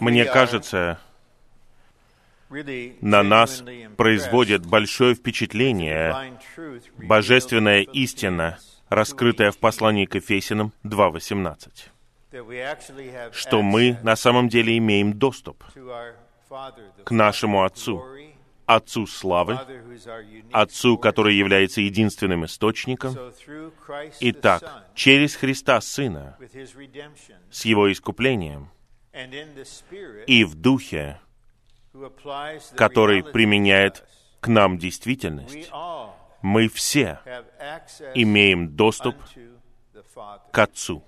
Мне кажется, на нас производит большое впечатление божественная истина, раскрытая в послании к Ефесиным 2.18, что мы на самом деле имеем доступ к нашему Отцу, Отцу славы, Отцу, который является единственным источником. Итак, через Христа Сына, с Его искуплением и в Духе, который применяет к нам действительность, мы все имеем доступ к Отцу.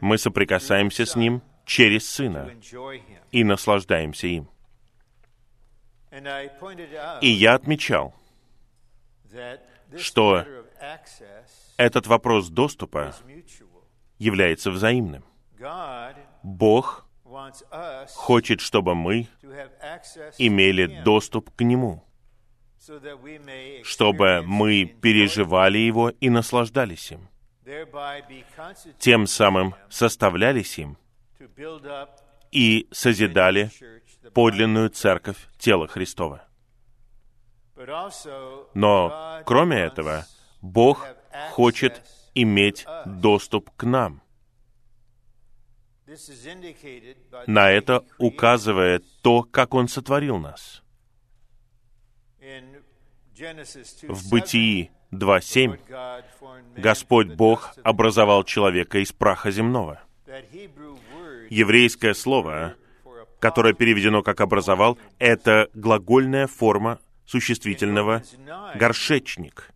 Мы соприкасаемся с Ним через Сына и наслаждаемся им. И я отмечал, что этот вопрос доступа является взаимным. Бог хочет, чтобы мы имели доступ к Нему, чтобы мы переживали Его и наслаждались им, тем самым составлялись им и созидали подлинную церковь тела Христова. Но, кроме этого, Бог хочет иметь доступ к нам. На это указывает то, как Он сотворил нас. В Бытии 2.7 Господь Бог образовал человека из праха земного. Еврейское слово которое переведено как «образовал», это глагольная форма существительного «горшечник».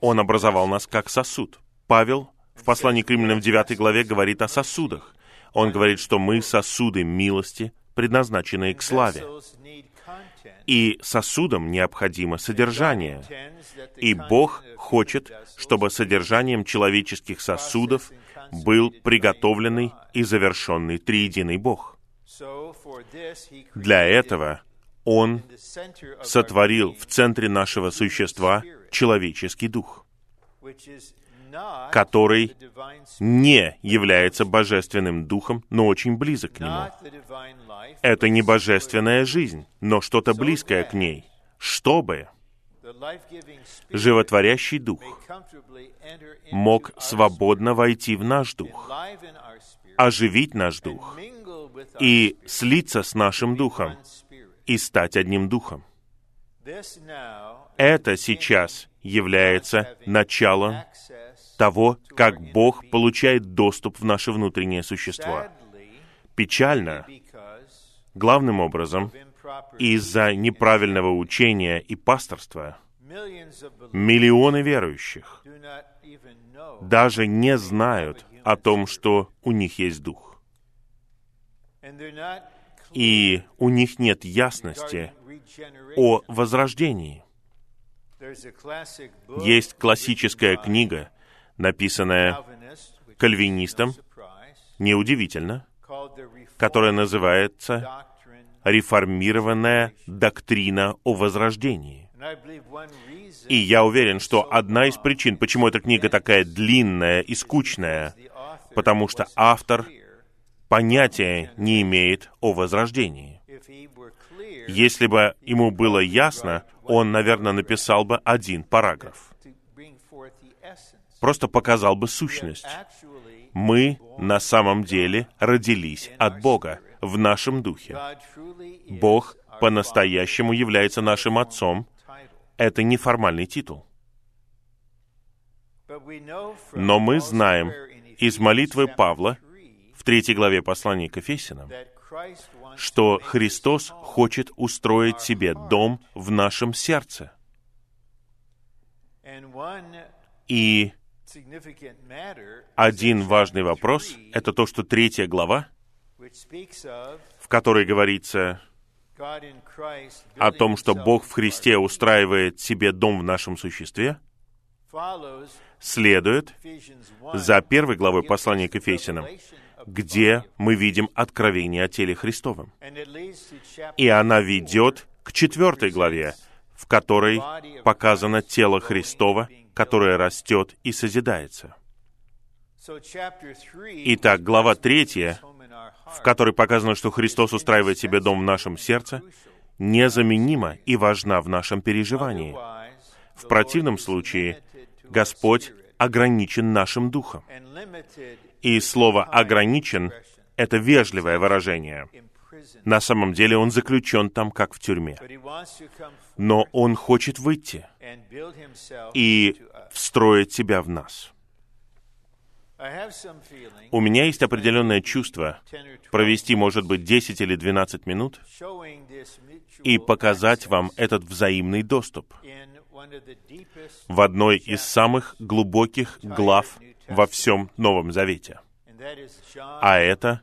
Он образовал нас как сосуд. Павел в послании к римлянам в 9 главе говорит о сосудах. Он говорит, что мы сосуды милости, предназначенные к славе. И сосудам необходимо содержание. И Бог хочет, чтобы содержанием человеческих сосудов был приготовленный и завершенный триединый Бог. Для этого Он сотворил в центре нашего существа человеческий дух, который не является божественным духом, но очень близок к нему. Это не божественная жизнь, но что-то близкое к ней, чтобы животворящий дух мог свободно войти в наш дух, оживить наш дух и слиться с нашим духом и стать одним духом. Это сейчас является началом того, как Бог получает доступ в наше внутреннее существо. Печально, главным образом, из-за неправильного учения и пасторства, миллионы верующих даже не знают о том, что у них есть Дух и у них нет ясности о возрождении. Есть классическая книга, написанная кальвинистом, неудивительно, которая называется «Реформированная доктрина о возрождении». И я уверен, что одна из причин, почему эта книга такая длинная и скучная, потому что автор понятия не имеет о возрождении. Если бы ему было ясно, он, наверное, написал бы один параграф. Просто показал бы сущность. Мы на самом деле родились от Бога в нашем духе. Бог по-настоящему является нашим Отцом. Это неформальный титул. Но мы знаем из молитвы Павла, третьей главе послания к Ефесянам, что Христос хочет устроить себе дом в нашем сердце. И один важный вопрос — это то, что третья глава, в которой говорится о том, что Бог в Христе устраивает себе дом в нашем существе, следует за первой главой послания к Ефесянам, где мы видим откровение о теле Христовом. И она ведет к четвертой главе, в которой показано тело Христова, которое растет и созидается. Итак, глава третья в которой показано, что Христос устраивает себе дом в нашем сердце, незаменима и важна в нашем переживании. В противном случае Господь ограничен нашим духом. И слово «ограничен» — это вежливое выражение. На самом деле он заключен там, как в тюрьме. Но он хочет выйти и встроить себя в нас. У меня есть определенное чувство провести, может быть, 10 или 12 минут и показать вам этот взаимный доступ в одной из самых глубоких глав во всем Новом Завете. А это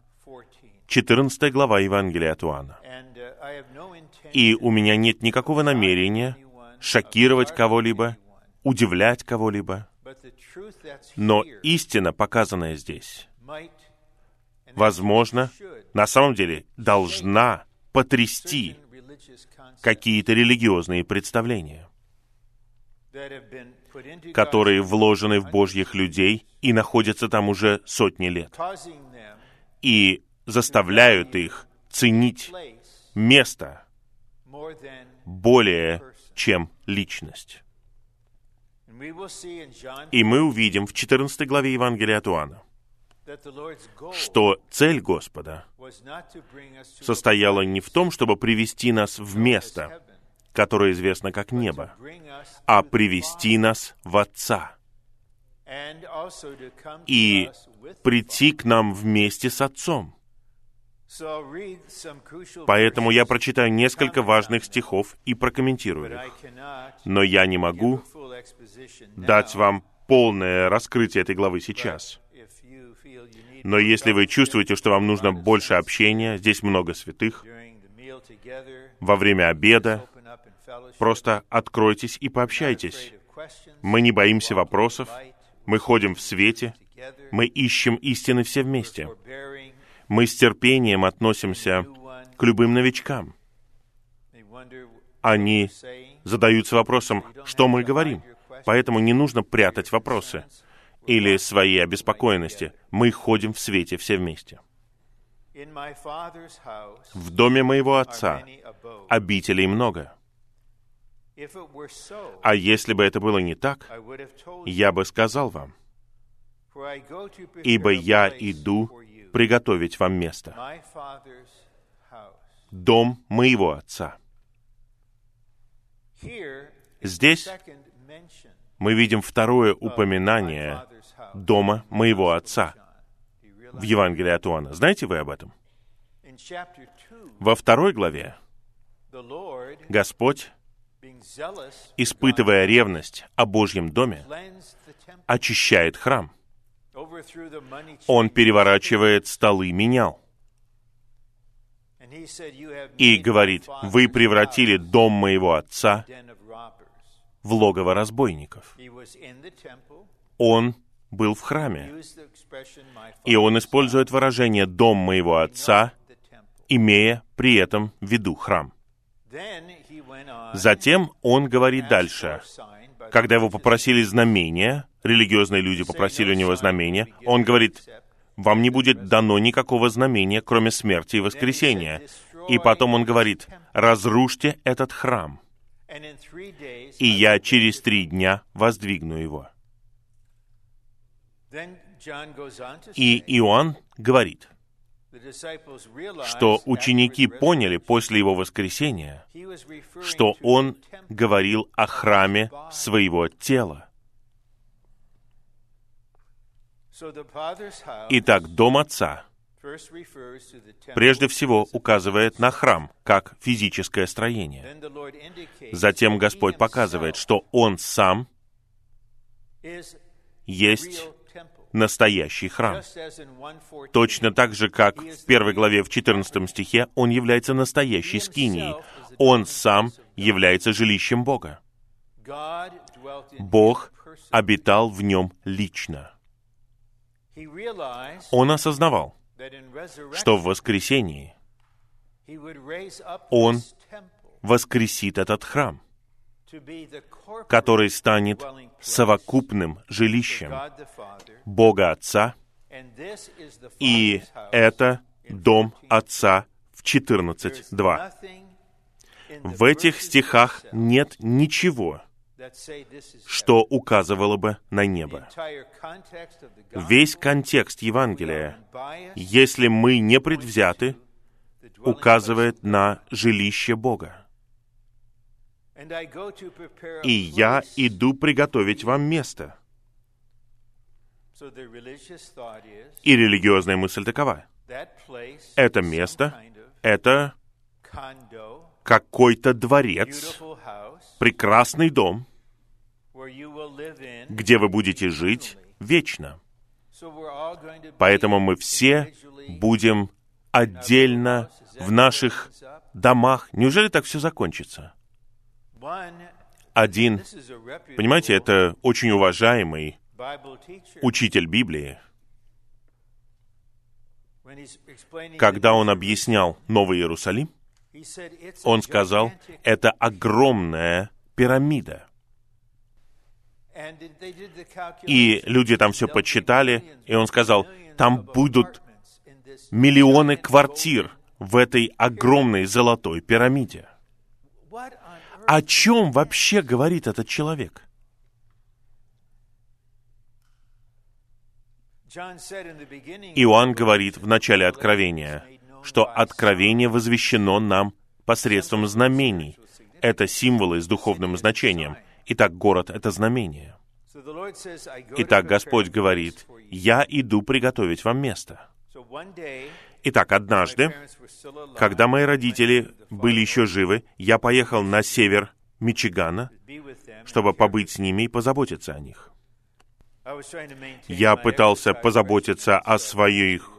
14 глава Евангелия от Иоанна. И у меня нет никакого намерения шокировать кого-либо, удивлять кого-либо. Но истина, показанная здесь, возможно, на самом деле должна потрясти какие-то религиозные представления, которые вложены в Божьих людей и находятся там уже сотни лет, и заставляют их ценить место более, чем личность. И мы увидим в 14 главе Евангелия от Иоанна, что цель Господа состояла не в том, чтобы привести нас в место, которое известно как небо, а привести нас в Отца и прийти к нам вместе с Отцом. Поэтому я прочитаю несколько важных стихов и прокомментирую их. Но я не могу дать вам полное раскрытие этой главы сейчас. Но если вы чувствуете, что вам нужно больше общения, здесь много святых, во время обеда, просто откройтесь и пообщайтесь. Мы не боимся вопросов, мы ходим в свете, мы ищем истины все вместе. Мы с терпением относимся к любым новичкам. Они задаются вопросом, что мы говорим. Поэтому не нужно прятать вопросы или свои обеспокоенности. Мы ходим в свете все вместе. В доме моего отца обителей много. А если бы это было не так, я бы сказал вам, ибо я иду приготовить вам место. Дом моего Отца. Здесь мы видим второе упоминание дома моего Отца в Евангелии от Иоанна. Знаете вы об этом? Во второй главе Господь, испытывая ревность о Божьем доме, очищает храм — он переворачивает столы менял. И говорит, вы превратили дом моего отца в логово разбойников. Он был в храме. И он использует выражение «дом моего отца», имея при этом в виду храм. Затем он говорит дальше, когда его попросили знамения, религиозные люди попросили у него знамения, он говорит, вам не будет дано никакого знамения, кроме смерти и воскресения. И потом он говорит, разрушьте этот храм, и я через три дня воздвигну его. И Иоанн говорит, что ученики поняли после его воскресения, что он говорил о храме своего тела. Итак, дом Отца прежде всего указывает на храм, как физическое строение. Затем Господь показывает, что Он сам есть настоящий храм. Точно так же, как в первой главе в 14 стихе Он является настоящей скинией. Он сам является жилищем Бога. Бог обитал в нем лично. Он осознавал, что в воскресении Он воскресит этот храм, который станет совокупным жилищем Бога Отца, и это дом Отца в 14.2. В этих стихах нет ничего, что указывало бы на небо. Весь контекст Евангелия, если мы не предвзяты, указывает на жилище Бога. И я иду приготовить вам место. И религиозная мысль такова. Это место, это какой-то дворец, прекрасный дом, где вы будете жить вечно. Поэтому мы все будем отдельно в наших домах. Неужели так все закончится? Один, понимаете, это очень уважаемый учитель Библии, когда он объяснял Новый Иерусалим, он сказал, это огромная пирамида. И люди там все подсчитали, и он сказал, там будут миллионы квартир в этой огромной золотой пирамиде. О чем вообще говорит этот человек? Иоанн говорит в начале Откровения, что Откровение возвещено нам посредством знамений. Это символы с духовным значением. Итак, город — это знамение. Итак, Господь говорит, «Я иду приготовить вам место». Итак, однажды, когда мои родители были еще живы, я поехал на север Мичигана, чтобы побыть с ними и позаботиться о них. Я пытался позаботиться о своих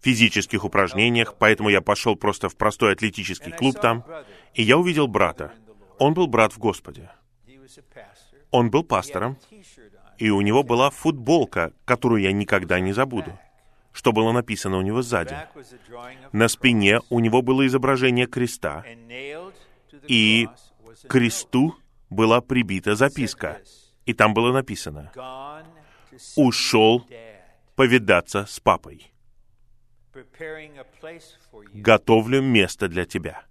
физических упражнениях, поэтому я пошел просто в простой атлетический клуб там, и я увидел брата. Он был брат в Господе. Он был пастором, и у него была футболка, которую я никогда не забуду. Что было написано у него сзади? На спине у него было изображение креста, и к кресту была прибита записка. И там было написано «Ушел повидаться с папой. Готовлю место для тебя.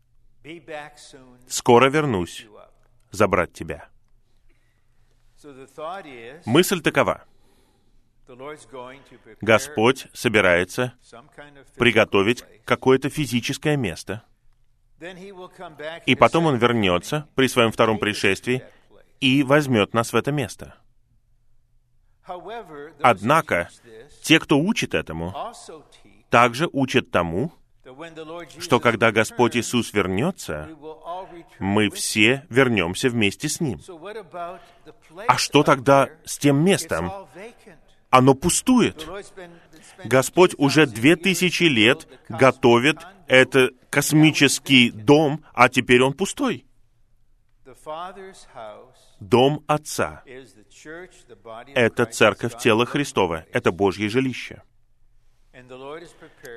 Скоро вернусь забрать тебя». Мысль такова. Господь собирается приготовить какое-то физическое место, и потом Он вернется при своем втором пришествии и возьмет нас в это место. Однако, те, кто учит этому, также учат тому, что когда Господь Иисус вернется, мы все вернемся вместе с Ним. А что тогда с тем местом? Оно пустует. Господь уже две тысячи лет готовит этот космический дом, а теперь он пустой. Дом Отца — это церковь тела Христова, это Божье жилище.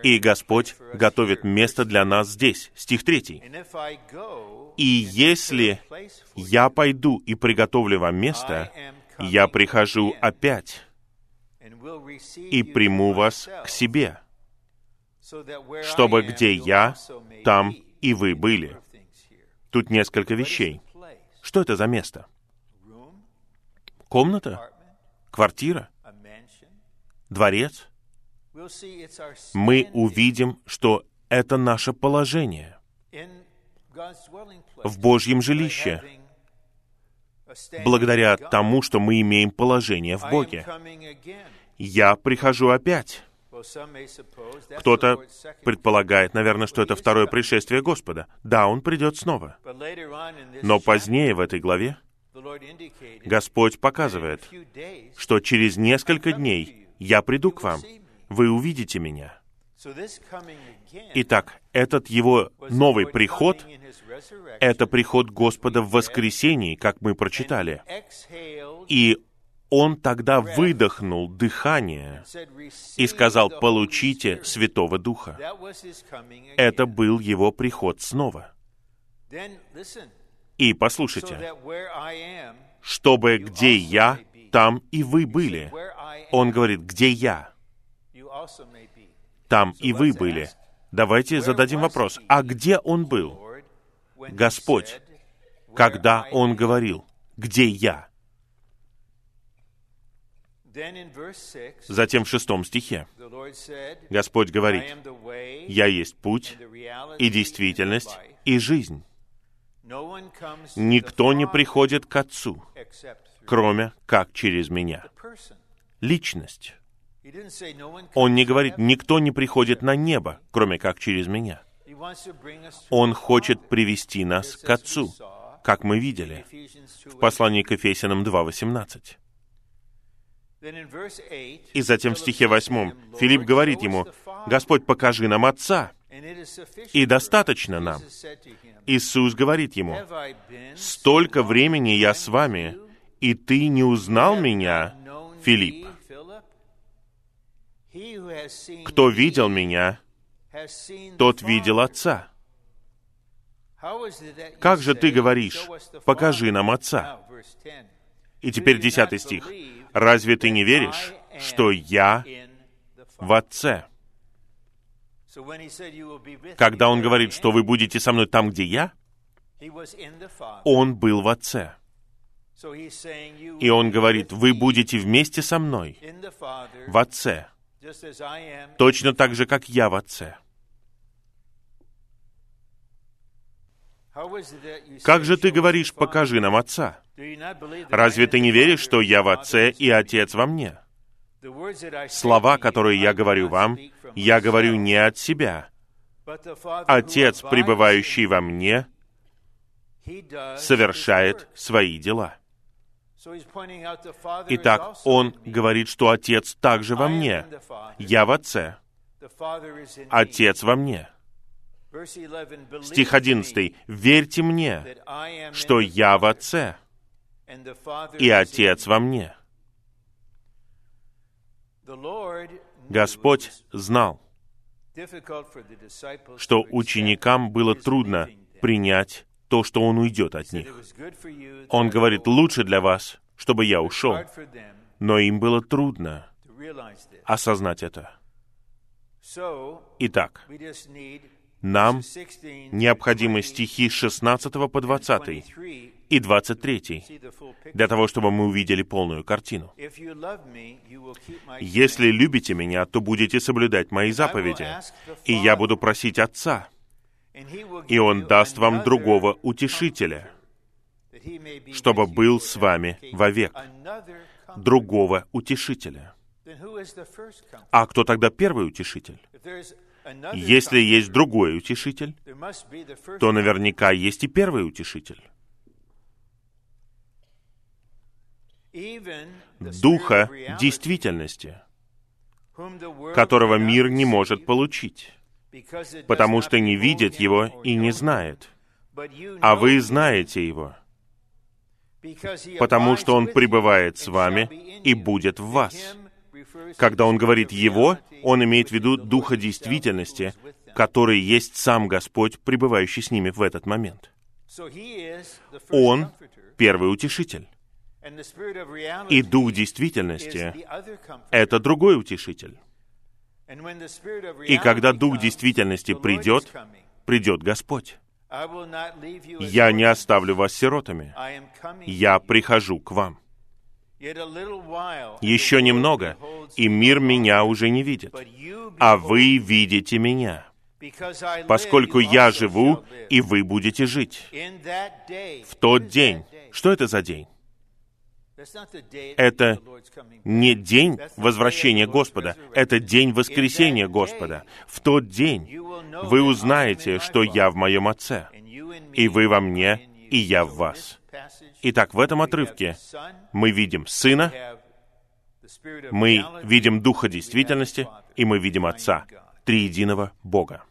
И Господь готовит место для нас здесь. Стих 3. «И если я пойду и приготовлю вам место, я прихожу опять и приму вас к себе, чтобы где я, там и вы были». Тут несколько вещей. Что это за место? Комната? Квартира? Дворец? мы увидим, что это наше положение в Божьем жилище, благодаря тому, что мы имеем положение в Боге. Я прихожу опять. Кто-то предполагает, наверное, что это второе пришествие Господа. Да, Он придет снова. Но позднее в этой главе Господь показывает, что через несколько дней я приду к вам, вы увидите меня. Итак, этот его новый приход — это приход Господа в воскресении, как мы прочитали. И он тогда выдохнул дыхание и сказал, «Получите Святого Духа». Это был его приход снова. И послушайте, чтобы где я, там и вы были. Он говорит, где я, там и вы были. Давайте зададим вопрос, а где он был, Господь, когда он говорил, где я? Затем в шестом стихе Господь говорит, «Я есть путь и действительность и жизнь. Никто не приходит к Отцу, кроме как через меня». Личность. Он не говорит, никто не приходит на небо, кроме как через меня. Он хочет привести нас к Отцу, как мы видели в послании к Ефесянам 2.18. И затем в стихе 8 Филипп говорит ему, «Господь, покажи нам Отца, и достаточно нам». Иисус говорит ему, «Столько времени я с вами, и ты не узнал меня, Филипп. Кто видел меня, тот видел Отца. Как же ты говоришь, покажи нам Отца? И теперь десятый стих. Разве ты не веришь, что я в Отце? Когда он говорит, что вы будете со мной там, где я, он был в Отце. И он говорит, вы будете вместе со мной в Отце, точно так же, как я в Отце. Как же ты говоришь, покажи нам Отца? Разве ты не веришь, что я в Отце и Отец во мне? Слова, которые я говорю вам, я говорю не от себя. Отец, пребывающий во мне, совершает свои дела. Итак, он говорит, что Отец также во мне. Я в Отце. Отец во мне. Стих 11. «Верьте мне, что я в Отце, и Отец во мне». Господь знал, что ученикам было трудно принять то, что Он уйдет от них. Он говорит, лучше для вас, чтобы я ушел. Но им было трудно осознать это. Итак, нам необходимы стихи 16 по 20 и 23, для того, чтобы мы увидели полную картину. «Если любите меня, то будете соблюдать мои заповеди, и я буду просить Отца, и Он даст вам другого утешителя, чтобы был с вами вовек. Другого утешителя. А кто тогда первый утешитель? Если есть другой утешитель, то наверняка есть и первый утешитель. Духа действительности, которого мир не может получить, потому что не видит его и не знает. А вы знаете его, потому что он пребывает с вами и будет в вас. Когда он говорит «его», он имеет в виду Духа действительности, который есть сам Господь, пребывающий с ними в этот момент. Он — первый утешитель. И Дух действительности — это другой утешитель. И когда Дух действительности придет, придет Господь. Я не оставлю вас сиротами. Я прихожу к вам. Еще немного, и мир меня уже не видит, а вы видите меня, поскольку я живу, и вы будете жить. В тот день. Что это за день? Это не день возвращения Господа, это день воскресения Господа. В тот день вы узнаете, что я в моем Отце, и вы во мне, и я в вас. Итак, в этом отрывке мы видим Сына, мы видим Духа действительности, и мы видим Отца, триединого Бога.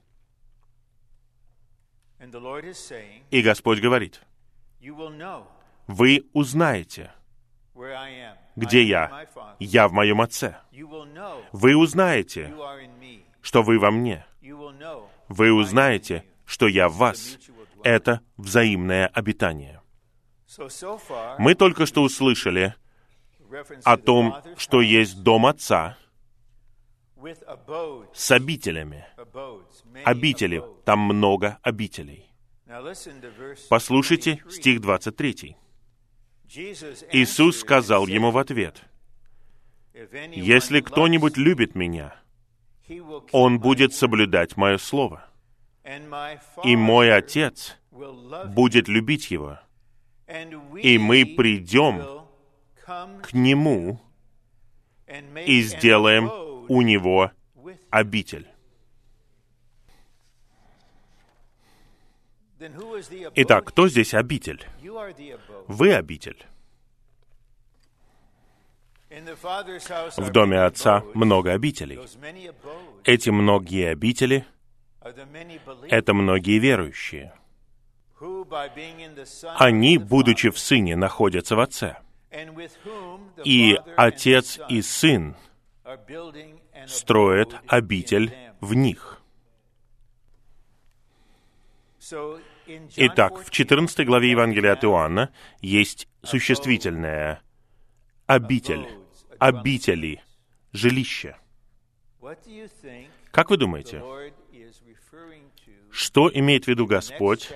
И Господь говорит, вы узнаете, где я. Я в моем Отце. Вы узнаете, что вы во мне. Вы узнаете, что я в вас. Это взаимное обитание. Мы только что услышали о том, что есть дом Отца с обителями. обители. Там много обителей. Послушайте стих 23. Иисус сказал ему в ответ, «Если кто-нибудь любит Меня, он будет соблюдать Мое Слово, и Мой Отец будет любить его, и мы придем к Нему и сделаем у Него обитель». Итак, кто здесь обитель? Вы обитель. В доме Отца много обителей. Эти многие обители — это многие верующие. Они, будучи в Сыне, находятся в Отце. И Отец и Сын строят обитель в них. Итак, в 14 главе Евангелия от Иоанна есть существительное обитель, обители, жилище. Как вы думаете, что имеет в виду Господь,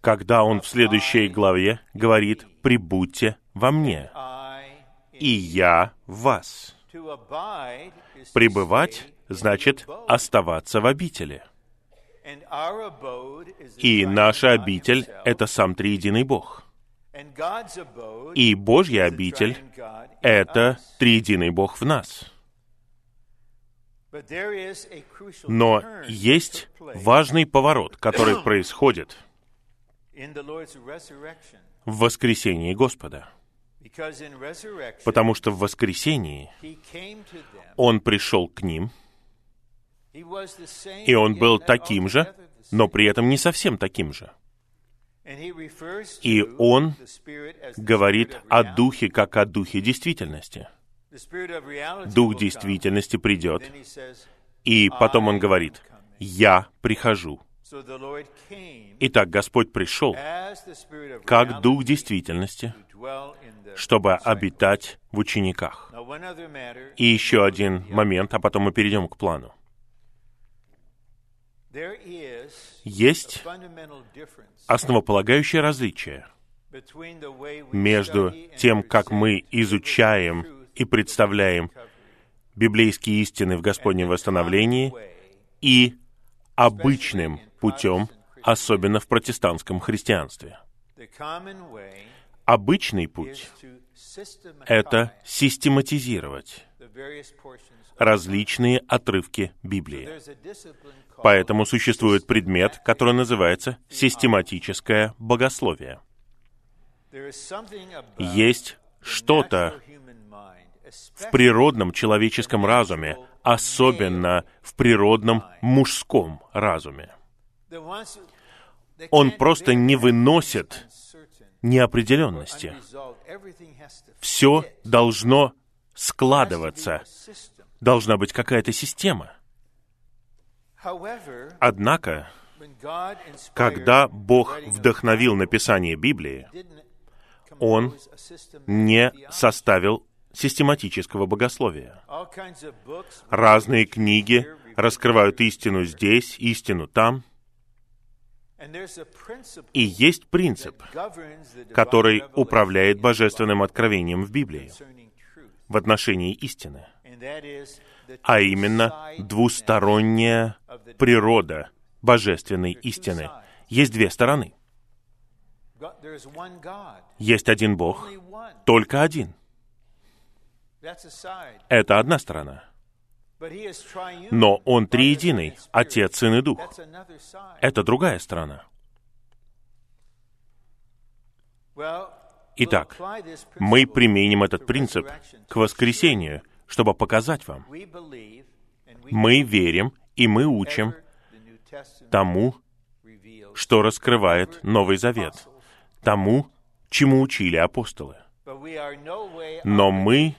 когда Он в следующей главе говорит «прибудьте во мне, и я в вас». Пребывать значит оставаться в обители — и наша обитель — это сам Триединый Бог. И Божья обитель — это Триединый Бог в нас. Но есть важный поворот, который происходит в воскресении Господа. Потому что в воскресении Он пришел к ним — и он был таким же, но при этом не совсем таким же. И он говорит о духе как о духе действительности. Дух действительности придет, и потом он говорит, «Я прихожу». Итак, Господь пришел как Дух действительности, чтобы обитать в учениках. И еще один момент, а потом мы перейдем к плану. Есть основополагающее различие между тем, как мы изучаем и представляем библейские истины в Господнем восстановлении и обычным путем, особенно в протестантском христианстве. Обычный путь — это систематизировать различные отрывки Библии. Поэтому существует предмет, который называется систематическое богословие. Есть что-то в природном человеческом разуме, особенно в природном мужском разуме. Он просто не выносит неопределенности. Все должно складываться. Должна быть какая-то система. Однако, когда Бог вдохновил написание Библии, Он не составил систематического богословия. Разные книги раскрывают истину здесь, истину там. И есть принцип, который управляет божественным откровением в Библии в отношении истины, а именно двусторонняя природа божественной истины. Есть две стороны. Есть один Бог, только один. Это одна сторона. Но Он триединый, Отец, Сын и Дух. Это другая сторона. Итак, мы применим этот принцип к воскресению, чтобы показать вам. Мы верим и мы учим тому, что раскрывает Новый Завет, тому, чему учили апостолы. Но мы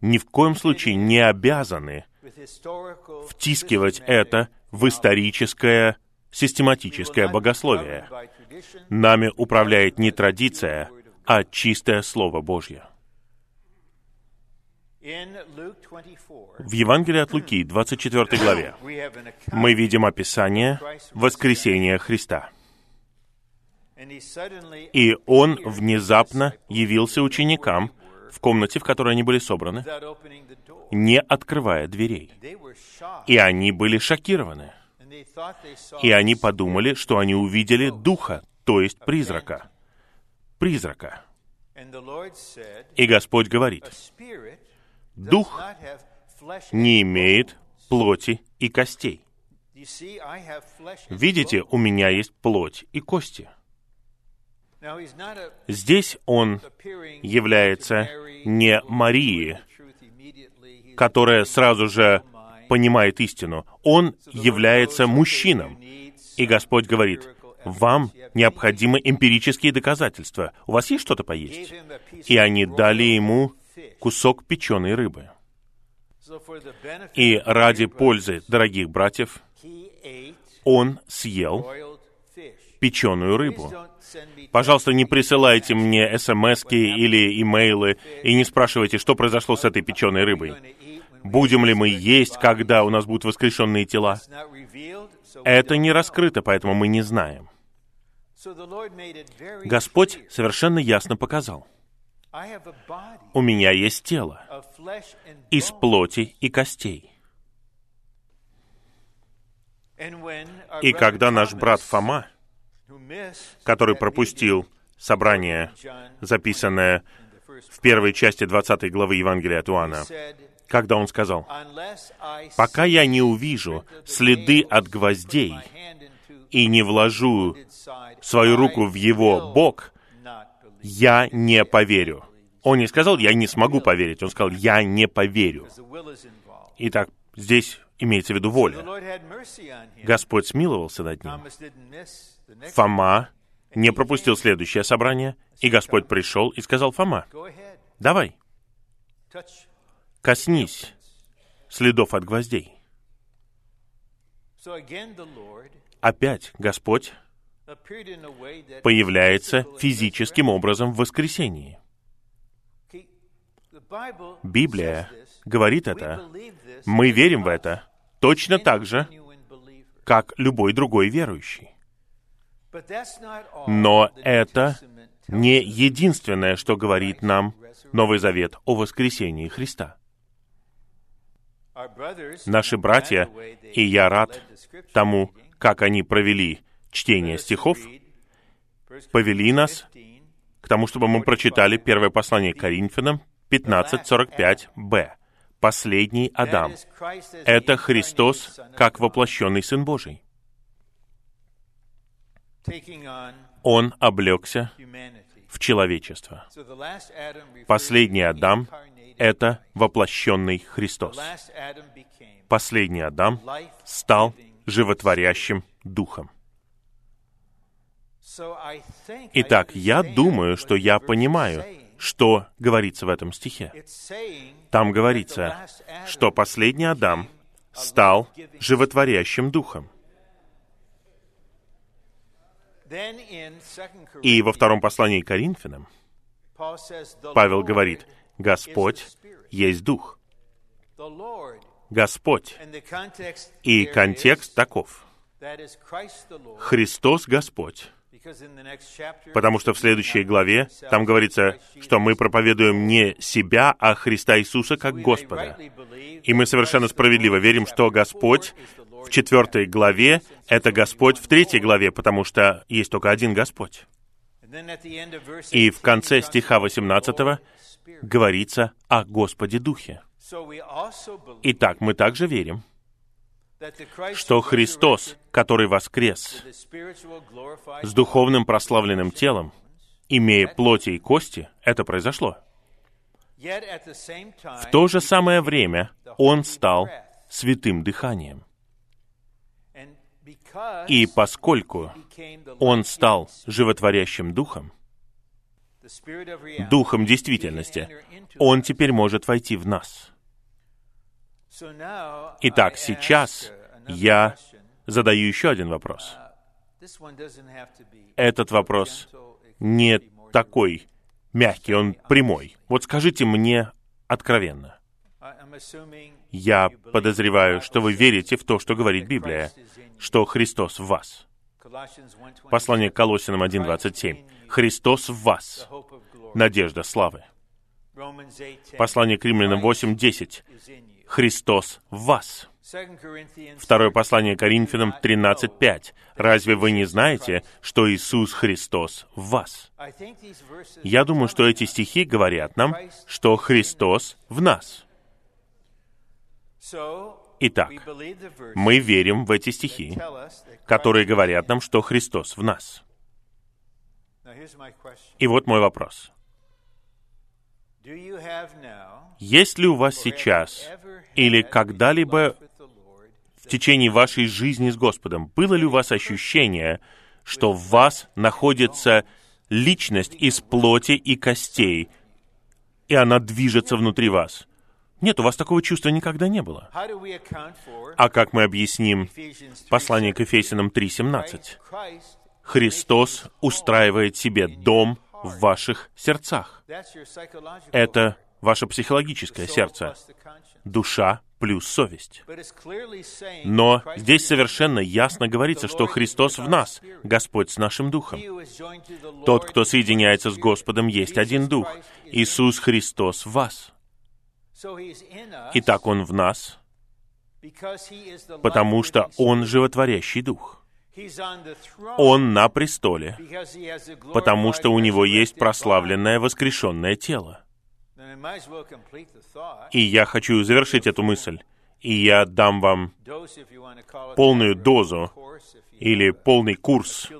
ни в коем случае не обязаны втискивать это в историческое, систематическое богословие. Нами управляет не традиция, а чистое Слово Божье. В Евангелии от Луки, 24 главе, мы видим описание воскресения Христа. И Он внезапно явился ученикам в комнате, в которой они были собраны, не открывая дверей. И они были шокированы. И они подумали, что они увидели Духа, то есть призрака. Призрака. И Господь говорит, Дух не имеет плоти и костей. Видите, у меня есть плоть и кости. Здесь он является не Марией, которая сразу же понимает истину. Он является мужчином. И Господь говорит, вам необходимы эмпирические доказательства. У вас есть что-то поесть? И они дали ему кусок печеной рыбы. И ради пользы дорогих братьев он съел печеную рыбу. Пожалуйста, не присылайте мне смс или имейлы и не спрашивайте, что произошло с этой печеной рыбой. Будем ли мы есть, когда у нас будут воскрешенные тела? Это не раскрыто, поэтому мы не знаем. Господь совершенно ясно показал. У меня есть тело из плоти и костей. И когда наш брат Фома, который пропустил собрание, записанное в первой части 20 главы Евангелия от Иоанна, когда он сказал, «Пока я не увижу следы от гвоздей и не вложу свою руку в его бок, я не поверю». Он не сказал, я не смогу поверить, он сказал, я не поверю. Итак, здесь имеется в виду воля. Господь смиловался над ним. Фома не пропустил следующее собрание, и Господь пришел и сказал, Фома, давай, коснись следов от гвоздей. Опять Господь появляется физическим образом в воскресении. Библия говорит это. Мы верим в это точно так же, как любой другой верующий. Но это не единственное, что говорит нам Новый Завет о воскресении Христа. Наши братья, и я рад тому, как они провели чтение стихов, повели нас к тому, чтобы мы прочитали первое послание Коринфянам 15.45b. Последний Адам. Это Христос как воплощенный Сын Божий. Он облегся в человечество. Последний Адам — это воплощенный Христос. Последний Адам стал животворящим Духом. Итак, я думаю, что я понимаю, что говорится в этом стихе. Там говорится, что последний Адам стал животворящим духом. И во втором послании к Коринфянам Павел говорит, Господь есть Дух. Господь. И контекст таков. Христос Господь. Потому что в следующей главе там говорится, что мы проповедуем не себя, а Христа Иисуса как Господа. И мы совершенно справедливо верим, что Господь в четвертой главе — это Господь в третьей главе, потому что есть только один Господь. И в конце стиха 18 говорится о Господе Духе. Итак, мы также верим, что Христос, который воскрес с духовным прославленным телом, имея плоти и кости, это произошло. В то же самое время Он стал святым дыханием. И поскольку Он стал животворящим духом, духом действительности, Он теперь может войти в нас. Итак, сейчас я задаю еще один вопрос. Этот вопрос не такой мягкий, он прямой. Вот скажите мне откровенно. Я подозреваю, что вы верите в то, что говорит Библия, что Христос в вас. Послание к Колосинам 1.27. Христос в вас. Надежда славы. Послание к Римлянам 8.10. Христос в вас. Второе послание Коринфянам 13.5. Разве вы не знаете, что Иисус Христос в вас? Я думаю, что эти стихи говорят нам, что Христос в нас. Итак, мы верим в эти стихи, которые говорят нам, что Христос в нас. И вот мой вопрос. Есть ли у вас сейчас или когда-либо в течение вашей жизни с Господом, было ли у вас ощущение, что в вас находится личность из плоти и костей, и она движется внутри вас? Нет, у вас такого чувства никогда не было. А как мы объясним послание к Ефесянам 3.17? Христос устраивает себе дом в ваших сердцах. Это ваше психологическое сердце. Душа плюс совесть. Но здесь совершенно ясно говорится, что Христос в нас, Господь с нашим Духом. Тот, кто соединяется с Господом, есть один Дух. Иисус Христос в вас. Итак, Он в нас, потому что Он животворящий Дух. Он на престоле, потому что у Него есть прославленное воскрешенное тело. И я хочу завершить эту мысль. И я дам вам полную дозу или полный курс,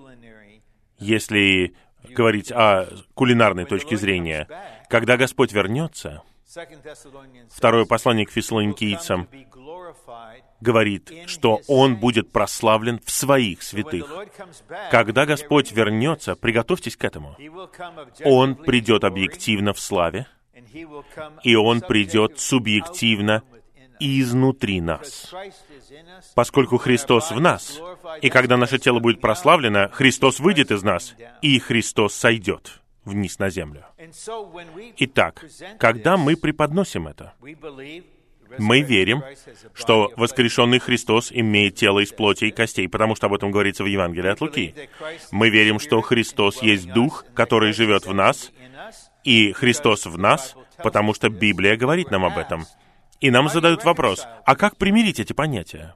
если говорить о кулинарной точке зрения. Когда Господь вернется, второе послание к фессалоникийцам говорит, что Он будет прославлен в своих святых. Когда Господь вернется, приготовьтесь к этому. Он придет объективно в славе, и Он придет субъективно изнутри нас. Поскольку Христос в нас, и когда наше тело будет прославлено, Христос выйдет из нас, и Христос сойдет вниз на землю. Итак, когда мы преподносим это, мы верим, что воскрешенный Христос имеет тело из плоти и костей, потому что об этом говорится в Евангелии от Луки. Мы верим, что Христос есть Дух, который живет в нас, и Христос в нас, потому что Библия говорит нам об этом. И нам задают вопрос, а как примирить эти понятия?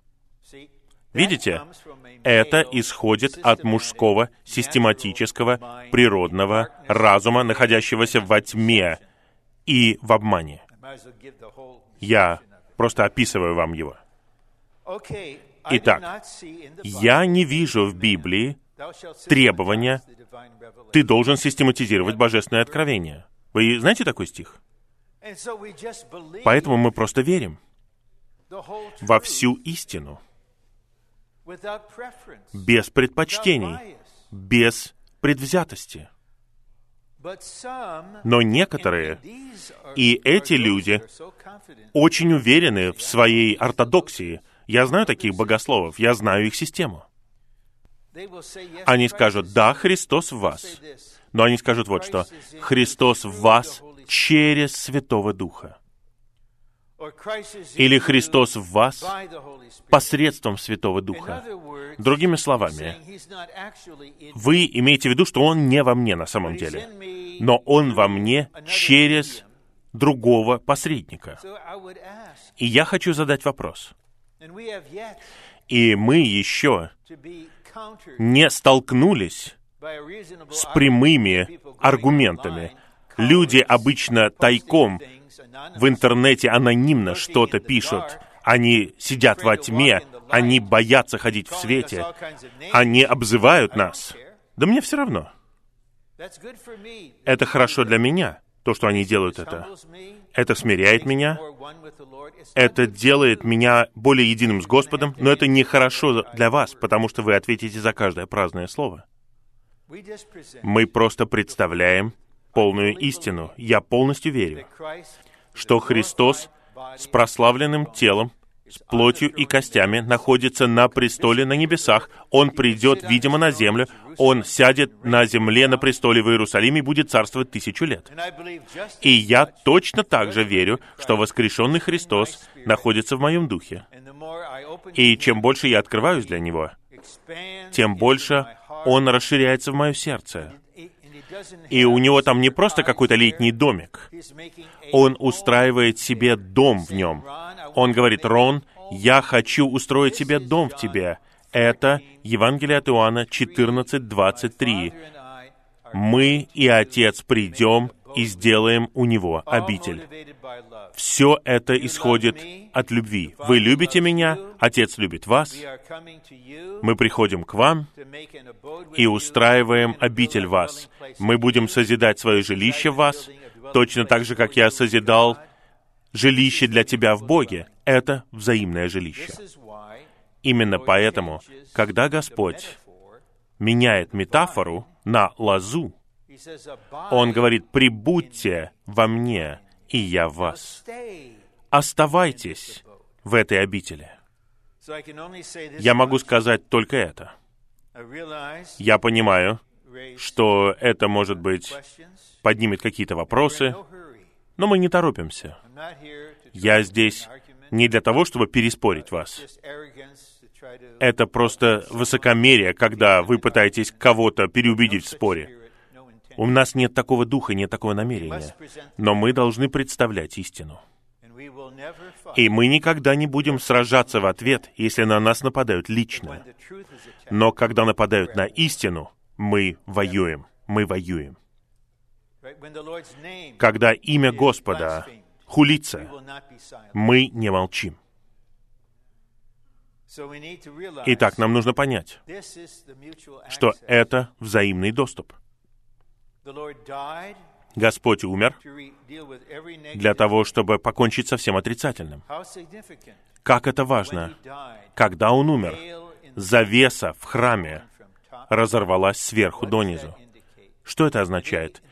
Видите, это исходит от мужского, систематического, природного разума, находящегося во тьме и в обмане. Я просто описываю вам его. Итак, я не вижу в Библии требования «ты должен систематизировать божественное откровение». Вы знаете такой стих? Поэтому мы просто верим во всю истину, без предпочтений, без предвзятости. Но некоторые, и эти люди, очень уверены в своей ортодоксии. Я знаю таких богословов, я знаю их систему. Они скажут, да, Христос в вас. Но они скажут вот что. Христос в вас через Святого Духа. Или Христос в вас посредством Святого Духа. Другими словами, вы имеете в виду, что Он не во мне на самом деле, но Он во мне через другого посредника. И я хочу задать вопрос. И мы еще не столкнулись с прямыми аргументами. Люди обычно тайком в интернете анонимно что-то пишут. Они сидят во тьме, они боятся ходить в свете, они обзывают нас. Да мне все равно. Это хорошо для меня, то, что они делают это. Это смиряет меня, это делает меня более единым с Господом, но это нехорошо для вас, потому что вы ответите за каждое праздное слово. Мы просто представляем полную истину. Я полностью верю, что Христос с прославленным телом с плотью и костями, находится на престоле на небесах. Он придет, видимо, на землю. Он сядет на земле на престоле в Иерусалиме и будет царствовать тысячу лет. И я точно так же верю, что воскрешенный Христос находится в моем духе. И чем больше я открываюсь для Него, тем больше Он расширяется в мое сердце. И у него там не просто какой-то летний домик. Он устраивает себе дом в нем. Он говорит, Рон, я хочу устроить себе дом в тебе. Это Евангелие от Иоанна 14:23. Мы и Отец придем и сделаем у него обитель. Все это исходит от любви. Вы любите меня, Отец любит вас. Мы приходим к вам и устраиваем обитель вас. Мы будем созидать свое жилище в вас, точно так же, как я созидал жилище для тебя в Боге. Это взаимное жилище. Именно поэтому, когда Господь меняет метафору на лозу, Он говорит, «Прибудьте во мне, и я в вас». Оставайтесь в этой обители. Я могу сказать только это. Я понимаю, что это, может быть, поднимет какие-то вопросы, но мы не торопимся. Я здесь не для того, чтобы переспорить вас. Это просто высокомерие, когда вы пытаетесь кого-то переубедить в споре. У нас нет такого духа, нет такого намерения. Но мы должны представлять истину. И мы никогда не будем сражаться в ответ, если на нас нападают лично. Но когда нападают на истину, мы воюем. Мы воюем. Когда имя Господа хулится, мы не молчим. Итак, нам нужно понять, что это взаимный доступ. Господь умер для того, чтобы покончить со всем отрицательным. Как это важно! Когда Он умер, завеса в храме разорвалась сверху донизу. Что это означает?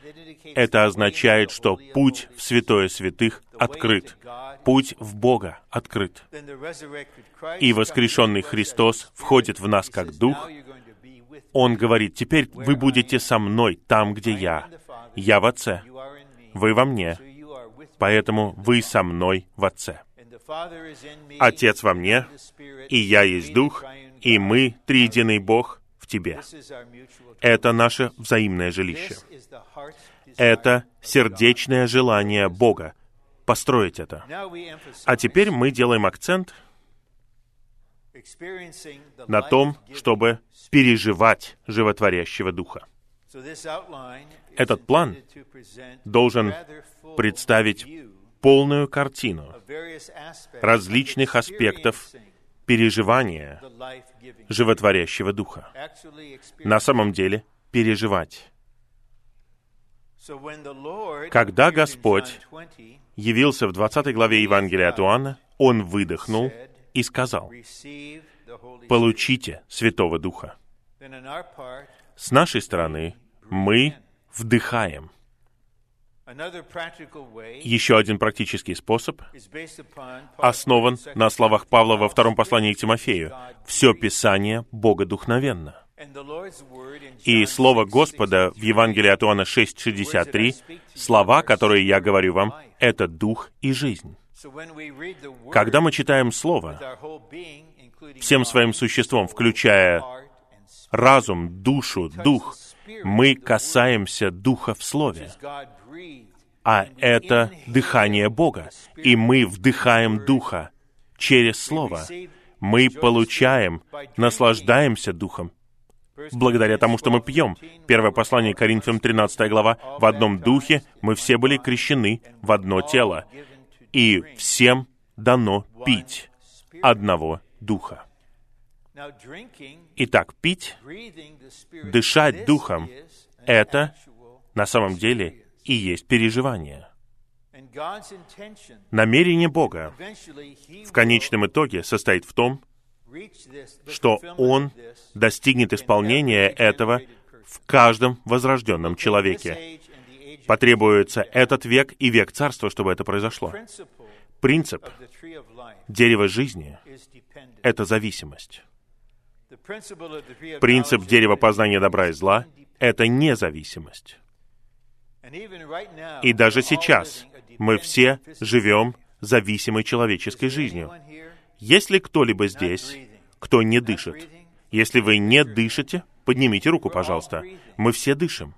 Это означает, что путь в святое святых открыт. Путь в Бога открыт. И воскрешенный Христос входит в нас как Дух. Он говорит, теперь вы будете со мной там, где я. Я в Отце. Вы во мне. Поэтому вы со мной в Отце. Отец во мне, и я есть Дух, и мы, триединый Бог, в тебе. Это наше взаимное жилище. Это сердечное желание Бога построить это. А теперь мы делаем акцент на том, чтобы переживать животворящего Духа. Этот план должен представить полную картину различных аспектов переживания животворящего Духа. На самом деле, переживать. Когда Господь явился в 20 главе Евангелия от Иоанна, Он выдохнул и сказал, «Получите Святого Духа». С нашей стороны мы вдыхаем. Еще один практический способ основан на словах Павла во втором послании к Тимофею. «Все Писание богодухновенно». И Слово Господа в Евангелии от Иоанна 6,63, слова, которые я говорю вам, это дух и жизнь. Когда мы читаем Слово, всем своим существом, включая разум, душу, дух, мы касаемся Духа в Слове. А это дыхание Бога. И мы вдыхаем Духа через Слово. Мы получаем, наслаждаемся Духом благодаря тому, что мы пьем. Первое послание Коринфянам, 13 глава. «В одном духе мы все были крещены в одно тело, и всем дано пить одного духа». Итак, пить, дышать духом — это на самом деле и есть переживание. Намерение Бога в конечном итоге состоит в том, что Он достигнет исполнения этого в каждом возрожденном человеке. Потребуется этот век и век царства, чтобы это произошло. Принцип дерева жизни — это зависимость. Принцип дерева познания добра и зла — это независимость. И даже сейчас мы все живем зависимой человеческой жизнью. Есть ли кто-либо здесь, кто не дышит? Если вы не дышите, поднимите руку, пожалуйста. Мы все дышим.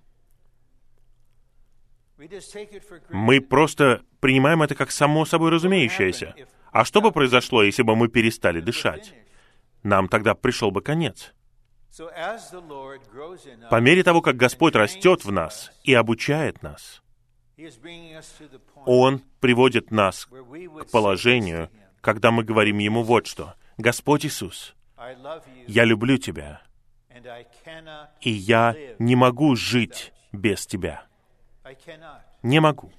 Мы просто принимаем это как само собой разумеющееся. А что бы произошло, если бы мы перестали дышать? Нам тогда пришел бы конец. По мере того, как Господь растет в нас и обучает нас, Он приводит нас к положению, когда мы говорим Ему вот что. «Господь Иисус, я люблю Тебя, и я не могу жить без Тебя. Не могу.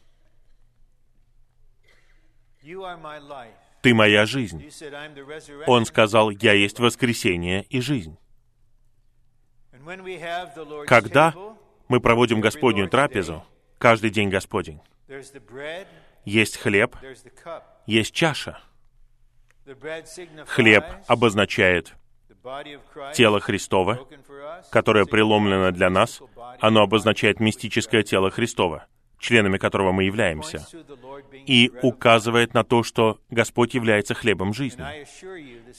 Ты моя жизнь. Он сказал, я есть воскресение и жизнь. Когда мы проводим Господнюю трапезу, каждый день Господень, есть хлеб, есть чаша. Хлеб обозначает тело Христова, которое преломлено для нас, оно обозначает мистическое тело Христова, членами которого мы являемся, и указывает на то, что Господь является хлебом жизни.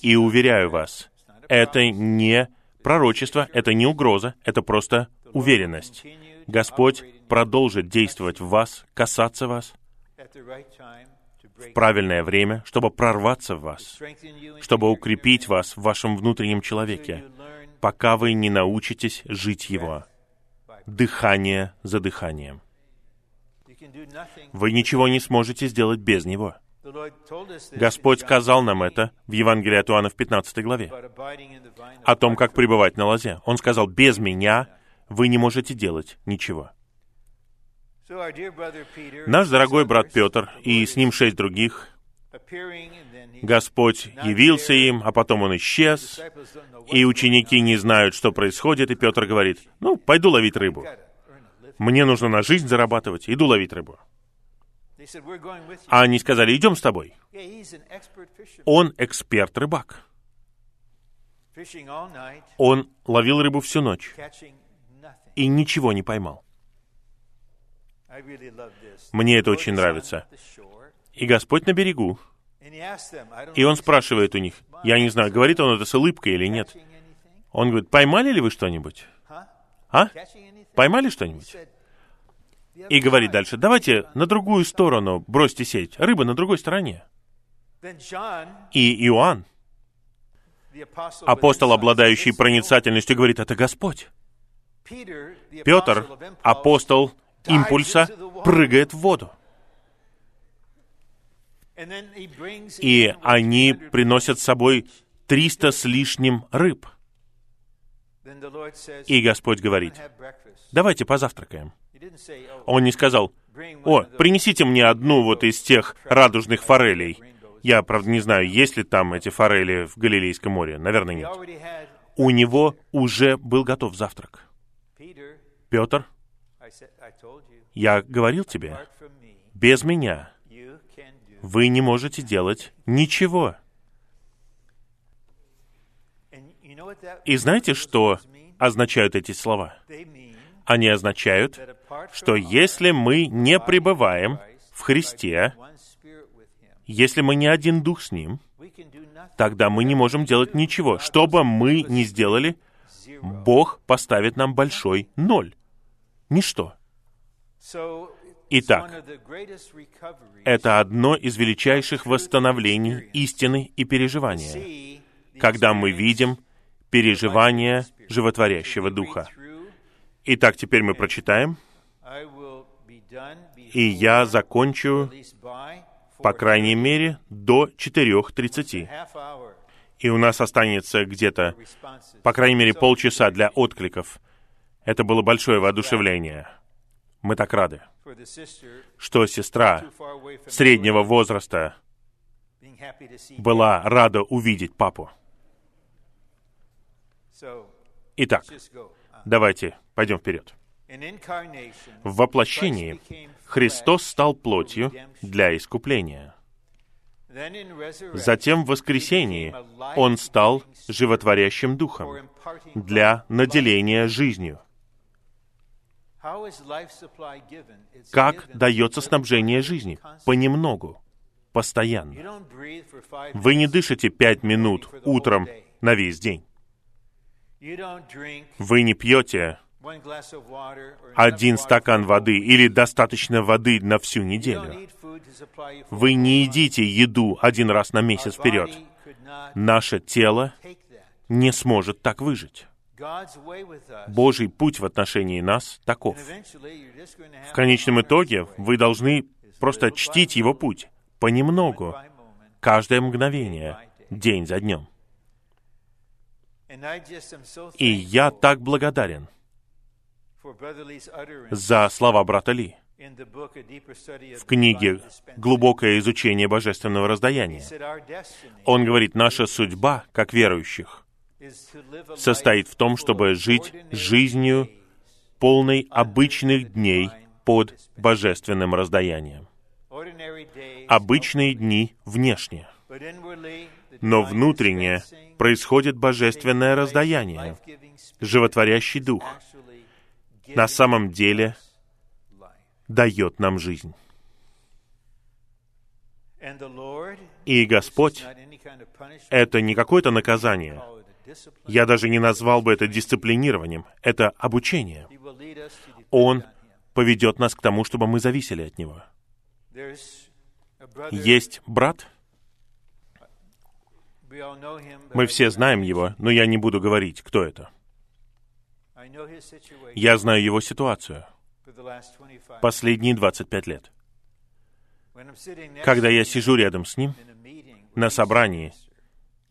И уверяю вас, это не пророчество, это не угроза, это просто уверенность. Господь продолжит действовать в вас, касаться вас в правильное время, чтобы прорваться в вас, чтобы укрепить вас в вашем внутреннем человеке, пока вы не научитесь жить Его, дыхание за дыханием. Вы ничего не сможете сделать без Него. Господь сказал нам это в Евангелии от Иоанна в 15 главе, о том, как пребывать на лозе. Он сказал, без Меня вы не можете делать ничего. Наш дорогой брат Петр и с ним шесть других, Господь явился им, а потом он исчез, и ученики не знают, что происходит, и Петр говорит, ну, пойду ловить рыбу. Мне нужно на жизнь зарабатывать, иду ловить рыбу. А они сказали, идем с тобой. Он эксперт-рыбак. Он ловил рыбу всю ночь и ничего не поймал. Мне это очень нравится. И Господь на берегу. И Он спрашивает у них, я не знаю, говорит Он это с улыбкой или нет. Он говорит, поймали ли вы что-нибудь? А? Поймали что-нибудь? И говорит дальше, давайте на другую сторону бросьте сеть. Рыба на другой стороне. И Иоанн, апостол, обладающий проницательностью, говорит, это Господь. Петр, апостол импульса, прыгает в воду. И они приносят с собой триста с лишним рыб. И Господь говорит, давайте позавтракаем. Он не сказал, о, принесите мне одну вот из тех радужных форелей. Я, правда, не знаю, есть ли там эти форели в Галилейском море. Наверное, нет. У него уже был готов завтрак. Петр, я говорил тебе, без меня вы не можете делать ничего. И знаете, что означают эти слова? Они означают, что если мы не пребываем в Христе, если мы не один дух с Ним, тогда мы не можем делать ничего. Что бы мы ни сделали, Бог поставит нам большой ноль. Ничто. Итак, это одно из величайших восстановлений истины и переживания, когда мы видим переживание животворящего Духа. Итак, теперь мы прочитаем, и я закончу, по крайней мере, до 4.30. И у нас останется где-то, по крайней мере, полчаса для откликов. Это было большое воодушевление. Мы так рады, что сестра среднего возраста была рада увидеть папу. Итак, давайте пойдем вперед. В воплощении Христос стал плотью для искупления. Затем в воскресении Он стал животворящим духом для наделения жизнью. Как дается снабжение жизни? Понемногу, постоянно. Вы не дышите пять минут утром на весь день. Вы не пьете один стакан воды или достаточно воды на всю неделю. Вы не едите еду один раз на месяц вперед. Наше тело не сможет так выжить. Божий путь в отношении нас таков. В конечном итоге вы должны просто чтить Его путь понемногу, каждое мгновение, день за днем. И я так благодарен за слова брата Ли в книге «Глубокое изучение божественного раздаяния». Он говорит, наша судьба, как верующих, состоит в том, чтобы жить жизнью полной обычных дней под божественным раздаянием. Обычные дни внешне, но внутренне происходит божественное раздаяние, животворящий дух, на самом деле дает нам жизнь. И Господь — это не какое-то наказание. Я даже не назвал бы это дисциплинированием. Это обучение. Он поведет нас к тому, чтобы мы зависели от Него. Есть брат, мы все знаем его, но я не буду говорить, кто это. Я знаю его ситуацию последние 25 лет. Когда я сижу рядом с ним на собрании,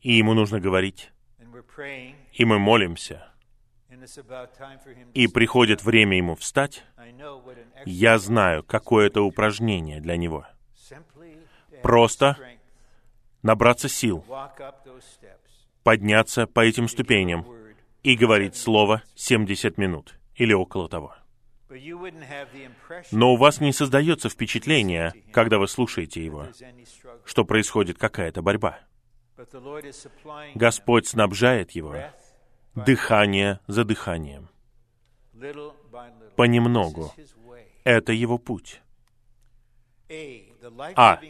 и ему нужно говорить, и мы молимся, и приходит время ему встать, я знаю, какое это упражнение для него. Просто набраться сил, подняться по этим ступеням и говорить слово 70 минут или около того. Но у вас не создается впечатление, когда вы слушаете его, что происходит какая-то борьба. Господь снабжает его дыхание за дыханием. Понемногу. Это его путь. А.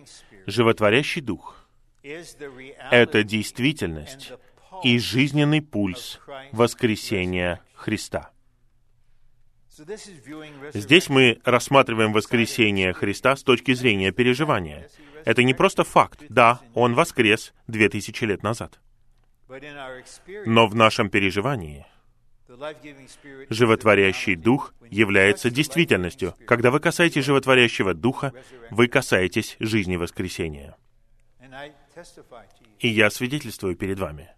Животворящий дух — это действительность и жизненный пульс воскресения Христа. Здесь мы рассматриваем воскресение Христа с точки зрения переживания. Это не просто факт. Да, Он воскрес две тысячи лет назад. Но в нашем переживании животворящий дух является действительностью. Когда вы касаетесь животворящего духа, вы касаетесь жизни воскресения. И я свидетельствую перед вами.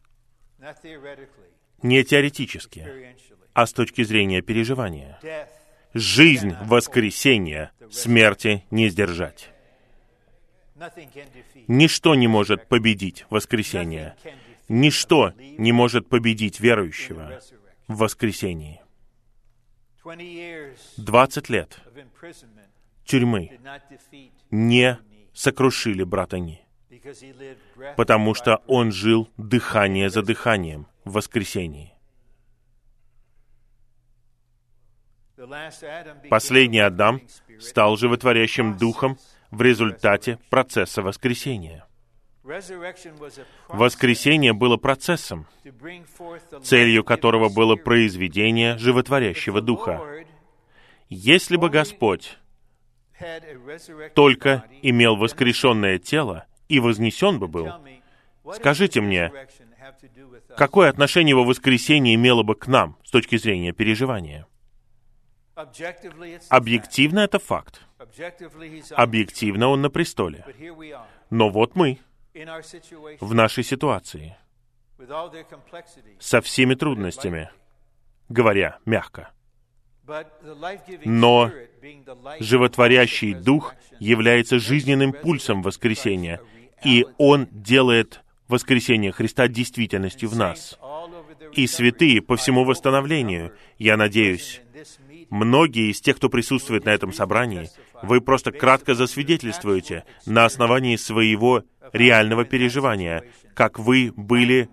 Не теоретически, а с точки зрения переживания. Жизнь воскресения смерти не сдержать. Ничто не может победить воскресение. Ничто не может победить верующего в воскресении. Двадцать лет тюрьмы не сокрушили брата Ни, потому что он жил дыхание за дыханием в воскресении. Последний Адам стал животворящим духом в результате процесса воскресения. Воскресение было процессом, целью которого было произведение животворящего духа. Если бы Господь только имел воскрешенное тело и вознесен бы был, скажите мне, какое отношение его воскресение имело бы к нам с точки зрения переживания? Объективно это факт. Объективно он на престоле. Но вот мы в нашей ситуации со всеми трудностями, говоря мягко. Но животворящий дух является жизненным пульсом воскресения, и он делает воскресение Христа действительностью в нас. и святые по всему восстановлению. Я надеюсь, многие из тех, кто присутствует на этом собрании, вы просто кратко засвидетельствуете на основании своего реального переживания, как вы были